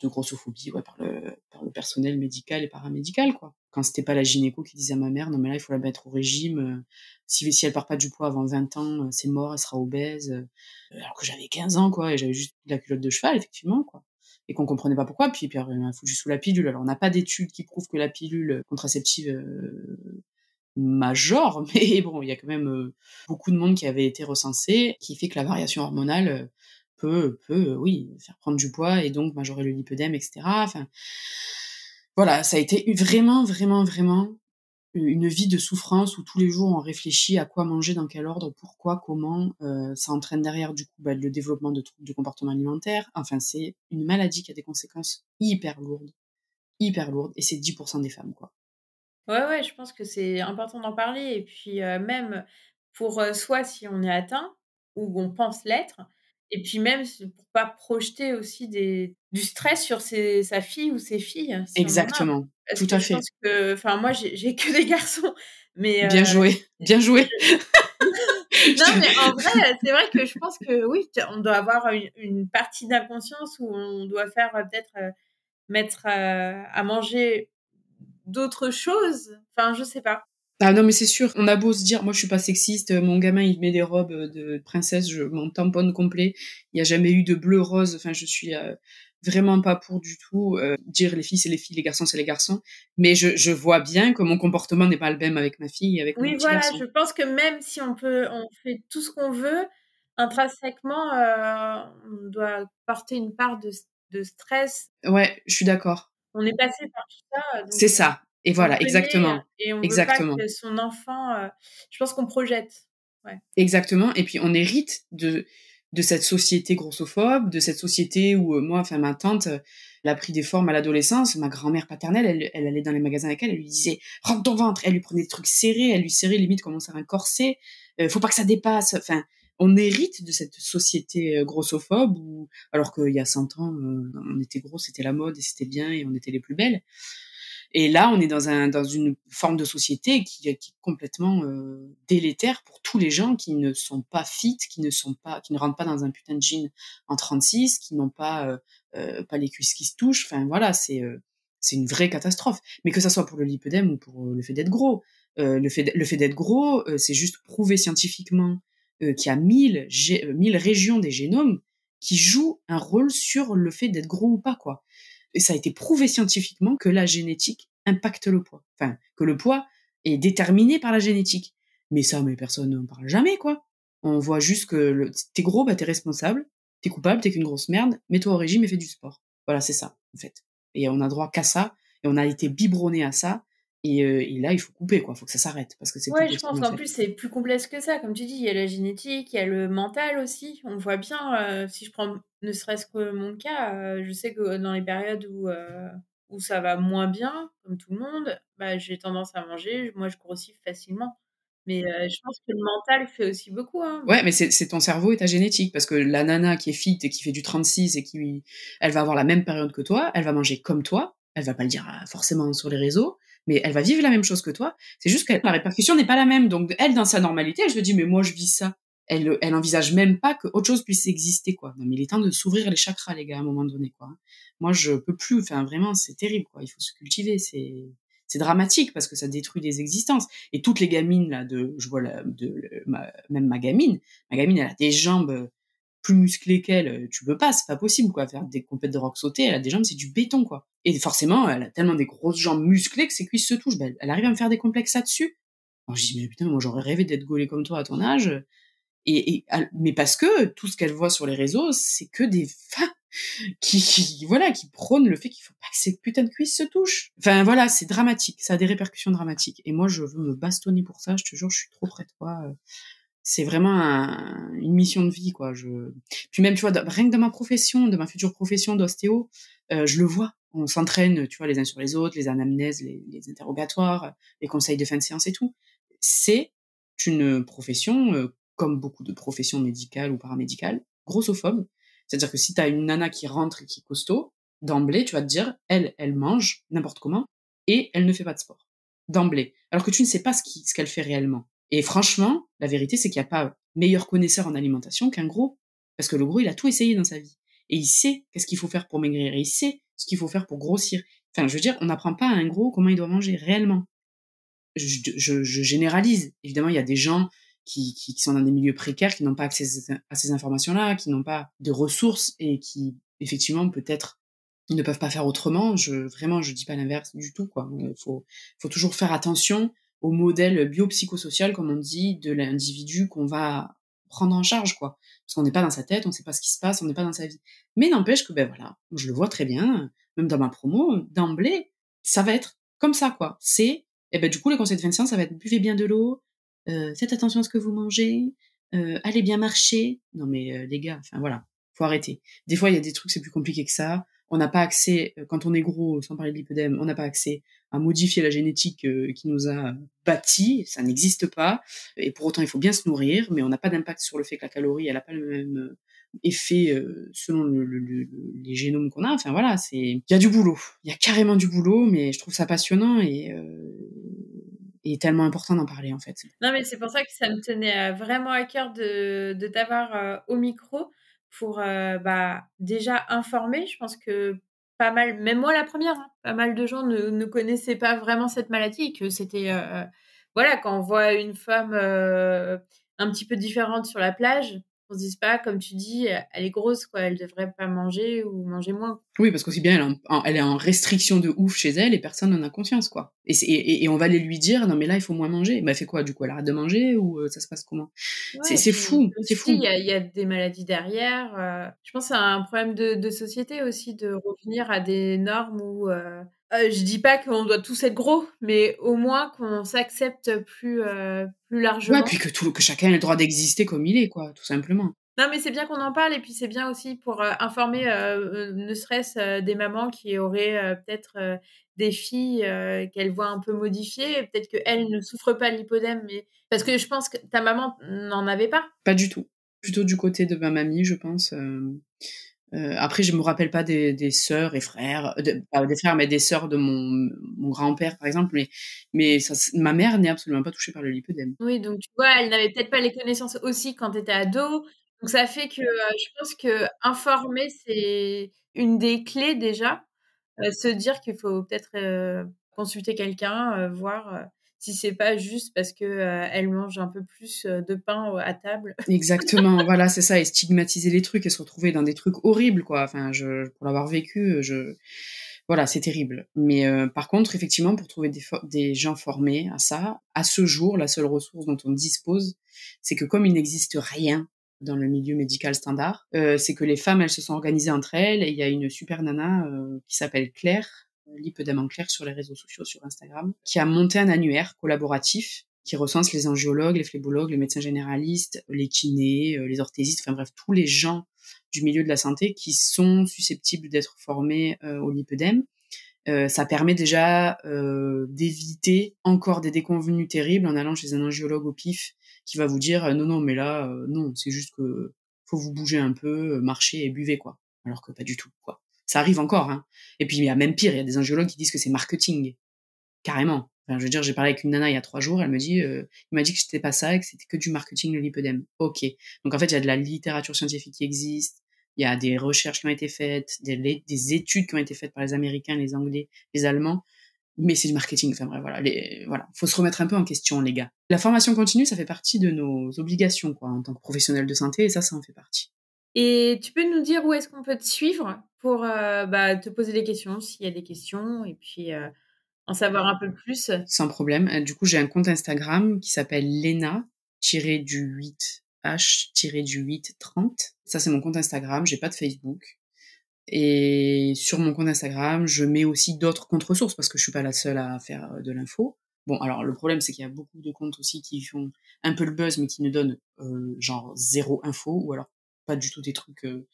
de grossophobie ouais, par le par le personnel médical et paramédical quoi. Quand c'était pas la gynéco qui disait à ma mère non mais là il faut la mettre au régime euh, si si elle part pas du poids avant 20 ans, euh, c'est mort, elle sera obèse alors que j'avais 15 ans quoi et j'avais juste la culotte de cheval effectivement quoi et qu'on comprenait pas pourquoi puis puis elle m'a foutu sous la pilule alors on n'a pas d'études qui prouvent que la pilule contraceptive major, mais bon, il y a quand même euh, beaucoup de monde qui avait été recensé, qui fait que la variation hormonale euh, peut, peut, oui, faire prendre du poids et donc majorer le lipœdème, etc. Enfin, voilà, ça a été vraiment, vraiment, vraiment une vie de souffrance où tous les jours on réfléchit à quoi manger, dans quel ordre, pourquoi, comment. Euh, ça entraîne derrière du coup bah, le développement de du comportement alimentaire. Enfin, c'est une maladie qui a des conséquences hyper lourdes, hyper lourdes, et c'est 10% des femmes, quoi. Ouais, ouais, je pense que c'est important d'en parler et puis, même pour, soi si on est atteint ou on pense l'être et puis même pour pas projeter aussi des du stress sur ses sa fille ou ses filles, Exactement, tout à fait. que enfin moi j'ai que des garçons, mais Bien joué, bien joué. Non, mais en vrai, c'est vrai que je pense que oui, on doit avoir une partie d'inconscience où on doit faire, peut-être, mettre, à manger d'autres choses. Enfin, je sais pas. Ah non, mais c'est sûr, on a beau se dire, moi je suis pas sexiste, mon gamin il met des robes de princesse, je m'en tamponne complet, il n'y a jamais eu de bleu rose, enfin je suis euh, vraiment pas pour du tout euh, dire les filles c'est les filles, les garçons c'est les garçons, mais je, je vois bien que mon comportement n'est pas le même avec ma fille et avec oui, mon petit voilà, je pense que même si on peut, on fait tout ce qu'on veut, intrinsèquement, euh, on doit porter une part de, de stress. Ouais, je suis d'accord on est passé par tout ça. C'est ça. Et voilà, exactement. Et on exactement. veut pas que son enfant. Euh, je pense qu'on projette. Ouais. Exactement. Et puis on hérite de de cette société grossophobe, de cette société où euh, moi, enfin ma tante, euh, elle a pris des formes à l'adolescence. Ma grand-mère paternelle, elle, elle, allait dans les magasins avec elle, elle lui disait rentre ton ventre. Elle lui prenait des trucs serrés, elle lui serrait limite comme on serre un corset. faut pas que ça dépasse. Enfin, on hérite de cette société grossophobe où, alors qu'il y a 100 ans, on était gros, c'était la mode et c'était bien et on était les plus belles. Et là, on est dans, un, dans une forme de société qui, est complètement euh, délétère pour tous les gens qui ne sont pas fit, qui ne sont pas, qui ne rentrent pas dans un putain de jean en 36, qui n'ont pas pas les cuisses qui se touchent. Enfin voilà, c'est c'est une vraie catastrophe. Mais que ça soit pour le lipœdème ou pour le fait d'être gros, le fait le fait d'être gros, c'est juste prouvé scientifiquement euh, qui a 1000, 1000 euh, régions des génomes qui jouent un rôle sur le fait d'être gros ou pas, quoi. Et ça a été prouvé scientifiquement que la génétique impacte le poids. Enfin, que le poids est déterminé par la génétique. Mais ça, mais personne n'en parle jamais, quoi. On voit juste que t'es gros, bah t'es responsable, t'es coupable, t'es qu'une grosse merde, mets-toi au régime et fais du sport. Voilà, c'est ça, en fait. Et on a droit qu'à ça, et on a été biberonné à ça, euh, et, là, il faut couper, quoi. Il faut que ça s'arrête. Parce que c'est Ouais, je pense qu'en plus, c'est plus complexe que ça. Comme tu dis, il y a la génétique, il y a le mental aussi. On voit bien, euh, si je prends ne serait-ce que mon cas, euh, je sais que dans les périodes où, où ça va moins bien, comme tout le monde, bah, j'ai tendance à manger. Moi, je grossis facilement. Mais je pense que le mental fait aussi beaucoup. Hein. Ouais, mais c'est ton cerveau et ta génétique. Parce que la nana qui est fit et qui fait du 36 et qui elle va avoir la même période que toi, elle va manger comme toi. Elle va pas le dire forcément sur les réseaux mais elle va vivre la même chose que toi. C'est juste que la répercussion n'est pas la même. Donc elle, dans sa normalité, elle se dit mais moi je vis ça. Elle, elle envisage même pas que autre chose puisse exister quoi. Non mais il est temps de s'ouvrir les chakras les gars à un moment donné quoi. Moi je peux plus. Enfin vraiment c'est terrible quoi. Il faut se cultiver. C'est c'est dramatique parce que ça détruit des existences. Et toutes les gamines là de, je vois la, de, même ma gamine, ma gamine elle a des jambes plus musclée qu'elle, euh, tu peux pas, c'est pas possible quoi. Faire des compètes de rock sauter, elle a des jambes, c'est du béton quoi. Et forcément, elle a tellement des grosses jambes musclées que ses cuisses se touchent. Ben, elle arrive à me faire des complexes là-dessus. Alors je dis mais putain, moi j'aurais rêvé d'être gaulée comme toi à ton âge. Et, mais parce que tout ce qu'elle voit sur les réseaux, c'est que des femmes qui, voilà, qui prônent le fait qu'il faut pas que ces putains de cuisses se touchent. Enfin voilà, c'est dramatique, ça a des répercussions dramatiques. Et moi je veux me bastonner pour ça. Je te jure, je suis trop près de toi. C'est vraiment une mission de vie, quoi. Je... Puis même, tu vois, rien que dans ma profession, de ma future profession d'ostéo, euh, je le vois. On s'entraîne, tu vois, les uns sur les autres, les anamnèses, les, interrogatoires, les conseils de fin de séance et tout. C'est une profession, euh, comme beaucoup de professions médicales ou paramédicales, grossophobe. C'est-à-dire que si tu as une nana qui rentre et qui est costaud, d'emblée, tu vas te dire, elle, elle mange n'importe comment et elle ne fait pas de sport. D'emblée. Alors que tu ne sais pas ce qu'elle ce fait réellement. Et franchement, la vérité, c'est qu'il n'y a pas meilleur connaisseur en alimentation qu'un gros. Parce que le gros, il a tout essayé dans sa vie. Et il sait qu'est-ce qu'il faut faire pour maigrir. Et il sait ce qu'il faut faire pour grossir. Enfin, je veux dire, on n'apprend pas à un gros comment il doit manger réellement. Je, je, je généralise. Évidemment, il y a des gens qui, qui, sont dans des milieux précaires, qui n'ont pas accès à ces informations-là, qui n'ont pas de ressources et qui, effectivement, peut-être ne peuvent pas faire autrement. Je, vraiment, je dis pas l'inverse du tout. Il faut, faut toujours faire attention au modèle biopsychosocial, comme on dit, de l'individu qu'on va prendre en charge, quoi. Parce qu'on n'est pas dans sa tête, on ne sait pas ce qui se passe, on n'est pas dans sa vie. Mais n'empêche que, ben voilà, je le vois très bien, même dans ma promo, d'emblée, ça va être comme ça, quoi. C'est, eh ben, du coup, les conseils de 25 ça va être buvez bien de l'eau, euh, faites attention à ce que vous mangez, euh, allez bien marcher. Non, mais euh, les gars, enfin voilà, faut arrêter. Des fois, il y a des trucs, c'est plus compliqué que ça. On n'a pas accès, quand on est gros, sans parler de l'hypodème, on n'a pas accès à modifier la génétique euh, qui nous a bâti, ça n'existe pas. Et pour autant, il faut bien se nourrir, mais on n'a pas d'impact sur le fait que la calorie, elle n'a pas le même euh, effet euh, selon les génomes qu'on a. Enfin voilà, c'est il y a du boulot, il y a carrément du boulot, mais je trouve ça passionnant et et tellement important d'en parler en fait. Non mais c'est pour ça que ça me tenait vraiment à cœur de, de t'avoir au micro pour bah, déjà informer. Je pense que pas mal, même moi la première, hein, pas mal de gens ne, connaissaient pas vraiment cette maladie et que c'était, voilà, quand on voit une femme un petit peu différente sur la plage, on se dise pas, comme tu dis, elle est grosse, quoi, elle devrait pas manger ou manger moins. Oui, parce qu'aussi bien, elle, elle, est en restriction de ouf chez elle et personne n'en a conscience, quoi. Et, et, et, on va aller lui dire, non mais là, il faut moins manger. Mais elle fait quoi, du coup, elle arrête de manger ou euh, ça se passe comment? C'est fou, c'est fou. Il y, a, y a des maladies derrière. Euh, je pense que c'est un problème de, de, société aussi, de revenir à des normes où... Euh, euh, je dis pas qu'on doit tous être gros, mais au moins qu'on s'accepte plus, euh, plus largement. Ouais, puis que, tout, que chacun ait le droit d'exister comme il est, quoi, tout simplement. Non, mais c'est bien qu'on en parle, et puis c'est bien aussi pour euh, informer, ne serait-ce des mamans qui auraient peut-être des filles qu'elles voient un peu modifiées, peut-être qu'elles ne souffrent pas de l'hypodème, mais parce que je pense que ta maman n'en avait pas. Pas du tout. Plutôt du côté de ma mamie, je pense. Euh, après, je me rappelle pas des, sœurs et frères, de, pas des frères, mais des sœurs de mon, grand-père, par exemple. Mais, ma mère n'est absolument pas touchée par le lipodème. Oui, donc tu vois, elle n'avait peut-être pas les connaissances aussi quand tu étais ado. Donc ça fait que euh, je pense que informer, c'est une des clés déjà. Euh, se dire qu'il faut peut-être consulter quelqu'un, voir si c'est pas juste parce que euh, elle mange un peu plus euh, de pain à table. Exactement, voilà, c'est ça, et stigmatiser les trucs et se retrouver dans des trucs horribles, quoi. Enfin, je, pour l'avoir vécu, je, voilà, c'est terrible. Mais euh, par contre, effectivement, pour trouver des, des gens formés à ça, à ce jour, la seule ressource dont on dispose, c'est que comme il n'existe rien dans le milieu médical standard, c'est que les femmes, elles se sont organisées entre elles, et il y a une super nana qui s'appelle Claire, l'hypodème clair sur les réseaux sociaux, sur Instagram, qui a monté un annuaire collaboratif qui recense les angiologues, les phlébologues, les médecins généralistes, les kinés, euh, les orthésistes, enfin bref, tous les gens du milieu de la santé qui sont susceptibles d'être formés euh, au lipœdème. Euh, ça permet déjà d'éviter encore des déconvenus terribles en allant chez un angiologue au pif qui va vous dire non non mais là non c'est juste que faut vous bouger un peu, marcher et buvez quoi. Alors que pas du tout quoi. Ça arrive encore. Hein. Et puis il y a même pire, il y a des angiologues qui disent que c'est marketing. Carrément. Enfin, je veux dire, j'ai parlé avec une nana il y a trois jours, elle me dit, euh, il m'a dit que c'était pas ça que c'était que du marketing le lipodème. Ok. Donc en fait, il y a de la littérature scientifique qui existe, il y a des recherches qui ont été faites, des, des études qui ont été faites par les Américains, les Anglais, les Allemands, mais c'est du marketing. Enfin bref, voilà, les, voilà, faut se remettre un peu en question, les gars. La formation continue, ça fait partie de nos obligations, quoi, en tant que professionnel de santé, et ça, ça en fait partie. Et tu peux nous dire où est-ce qu'on peut te suivre pour euh, bah, te poser des questions, s'il y a des questions, et puis euh, en savoir un peu plus? Sans problème. Euh, du coup, j'ai un compte Instagram qui s'appelle Lena-du-8 H-du-8 30. Ça, c'est mon compte Instagram. J'ai pas de Facebook. Et sur mon compte Instagram, je mets aussi d'autres contre-ressources parce que je suis pas la seule à faire de l'info. Bon, alors le problème, c'est qu'il y a beaucoup de comptes aussi qui font un peu le buzz, mais qui ne donnent euh, genre zéro info, ou alors pas du tout des trucs. Euh,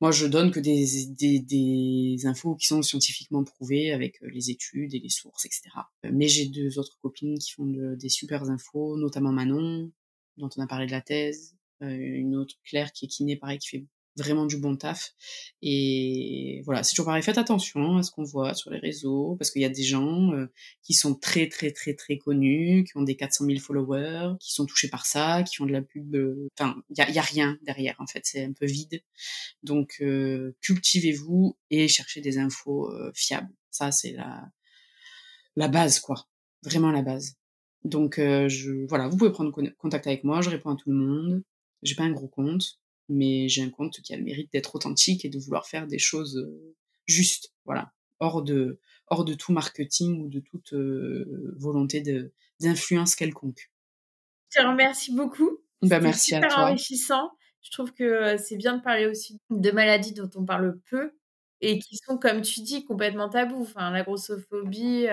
moi, je donne que des, des, des, infos qui sont scientifiquement prouvées avec les études et les sources, etc. Mais j'ai deux autres copines qui font des super infos, notamment Manon, dont on a parlé de la thèse, une autre Claire qui est kiné, pareil, qui fait vraiment du bon taf. Et voilà, c'est toujours pareil, faites attention à ce qu'on voit sur les réseaux, parce qu'il y a des gens euh, qui sont très très très très connus, qui ont des 400 000 followers, qui sont touchés par ça, qui font de la pub. Euh, enfin, il y a, rien derrière, en fait, c'est un peu vide. Donc, euh, cultivez-vous et cherchez des infos fiables. Ça, c'est la, la base, quoi. Vraiment la base. Donc, je, voilà, vous pouvez prendre contact avec moi, je réponds à tout le monde. J'ai pas un gros compte, mais j'ai un compte qui a le mérite d'être authentique et de vouloir faire des choses justes, voilà, hors de, hors de tout marketing ou de toute euh, volonté d'influence quelconque. Je te remercie beaucoup. Bah, merci à toi. enrichissant. Je trouve que c'est bien de parler aussi de maladies dont on parle peu et qui sont, comme tu dis, complètement tabous. Enfin, la grossophobie,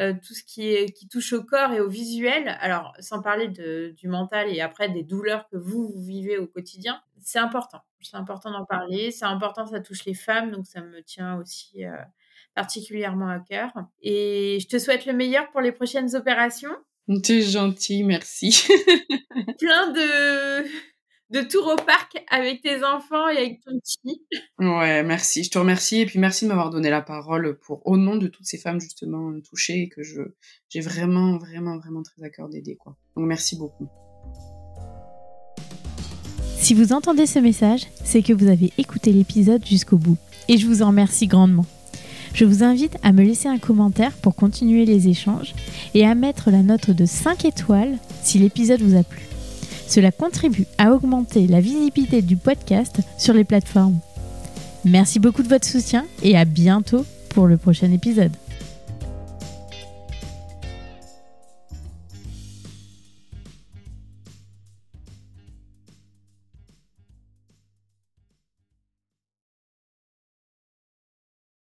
euh, tout ce qui, est, qui touche au corps et au visuel, alors sans parler de, du mental et après des douleurs que vous, vous vivez au quotidien, c'est important. C'est important d'en parler, c'est important, ça touche les femmes, donc ça me tient aussi euh, particulièrement à cœur. Et je te souhaite le meilleur pour les prochaines opérations. T'es gentil, merci. Plein de de tour au parc avec tes enfants et avec ton petit. Ouais, merci. Je te remercie et puis merci de m'avoir donné la parole pour au nom de toutes ces femmes justement touchées et que je j'ai vraiment vraiment vraiment très à cœur d'aider quoi. Donc merci beaucoup. Si vous entendez ce message, c'est que vous avez écouté l'épisode jusqu'au bout et je vous en remercie grandement. Je vous invite à me laisser un commentaire pour continuer les échanges et à mettre la note de 5 étoiles si l'épisode vous a plu. Cela contribue à augmenter la visibilité du podcast sur les plateformes. Merci beaucoup de votre soutien et à bientôt pour le prochain épisode.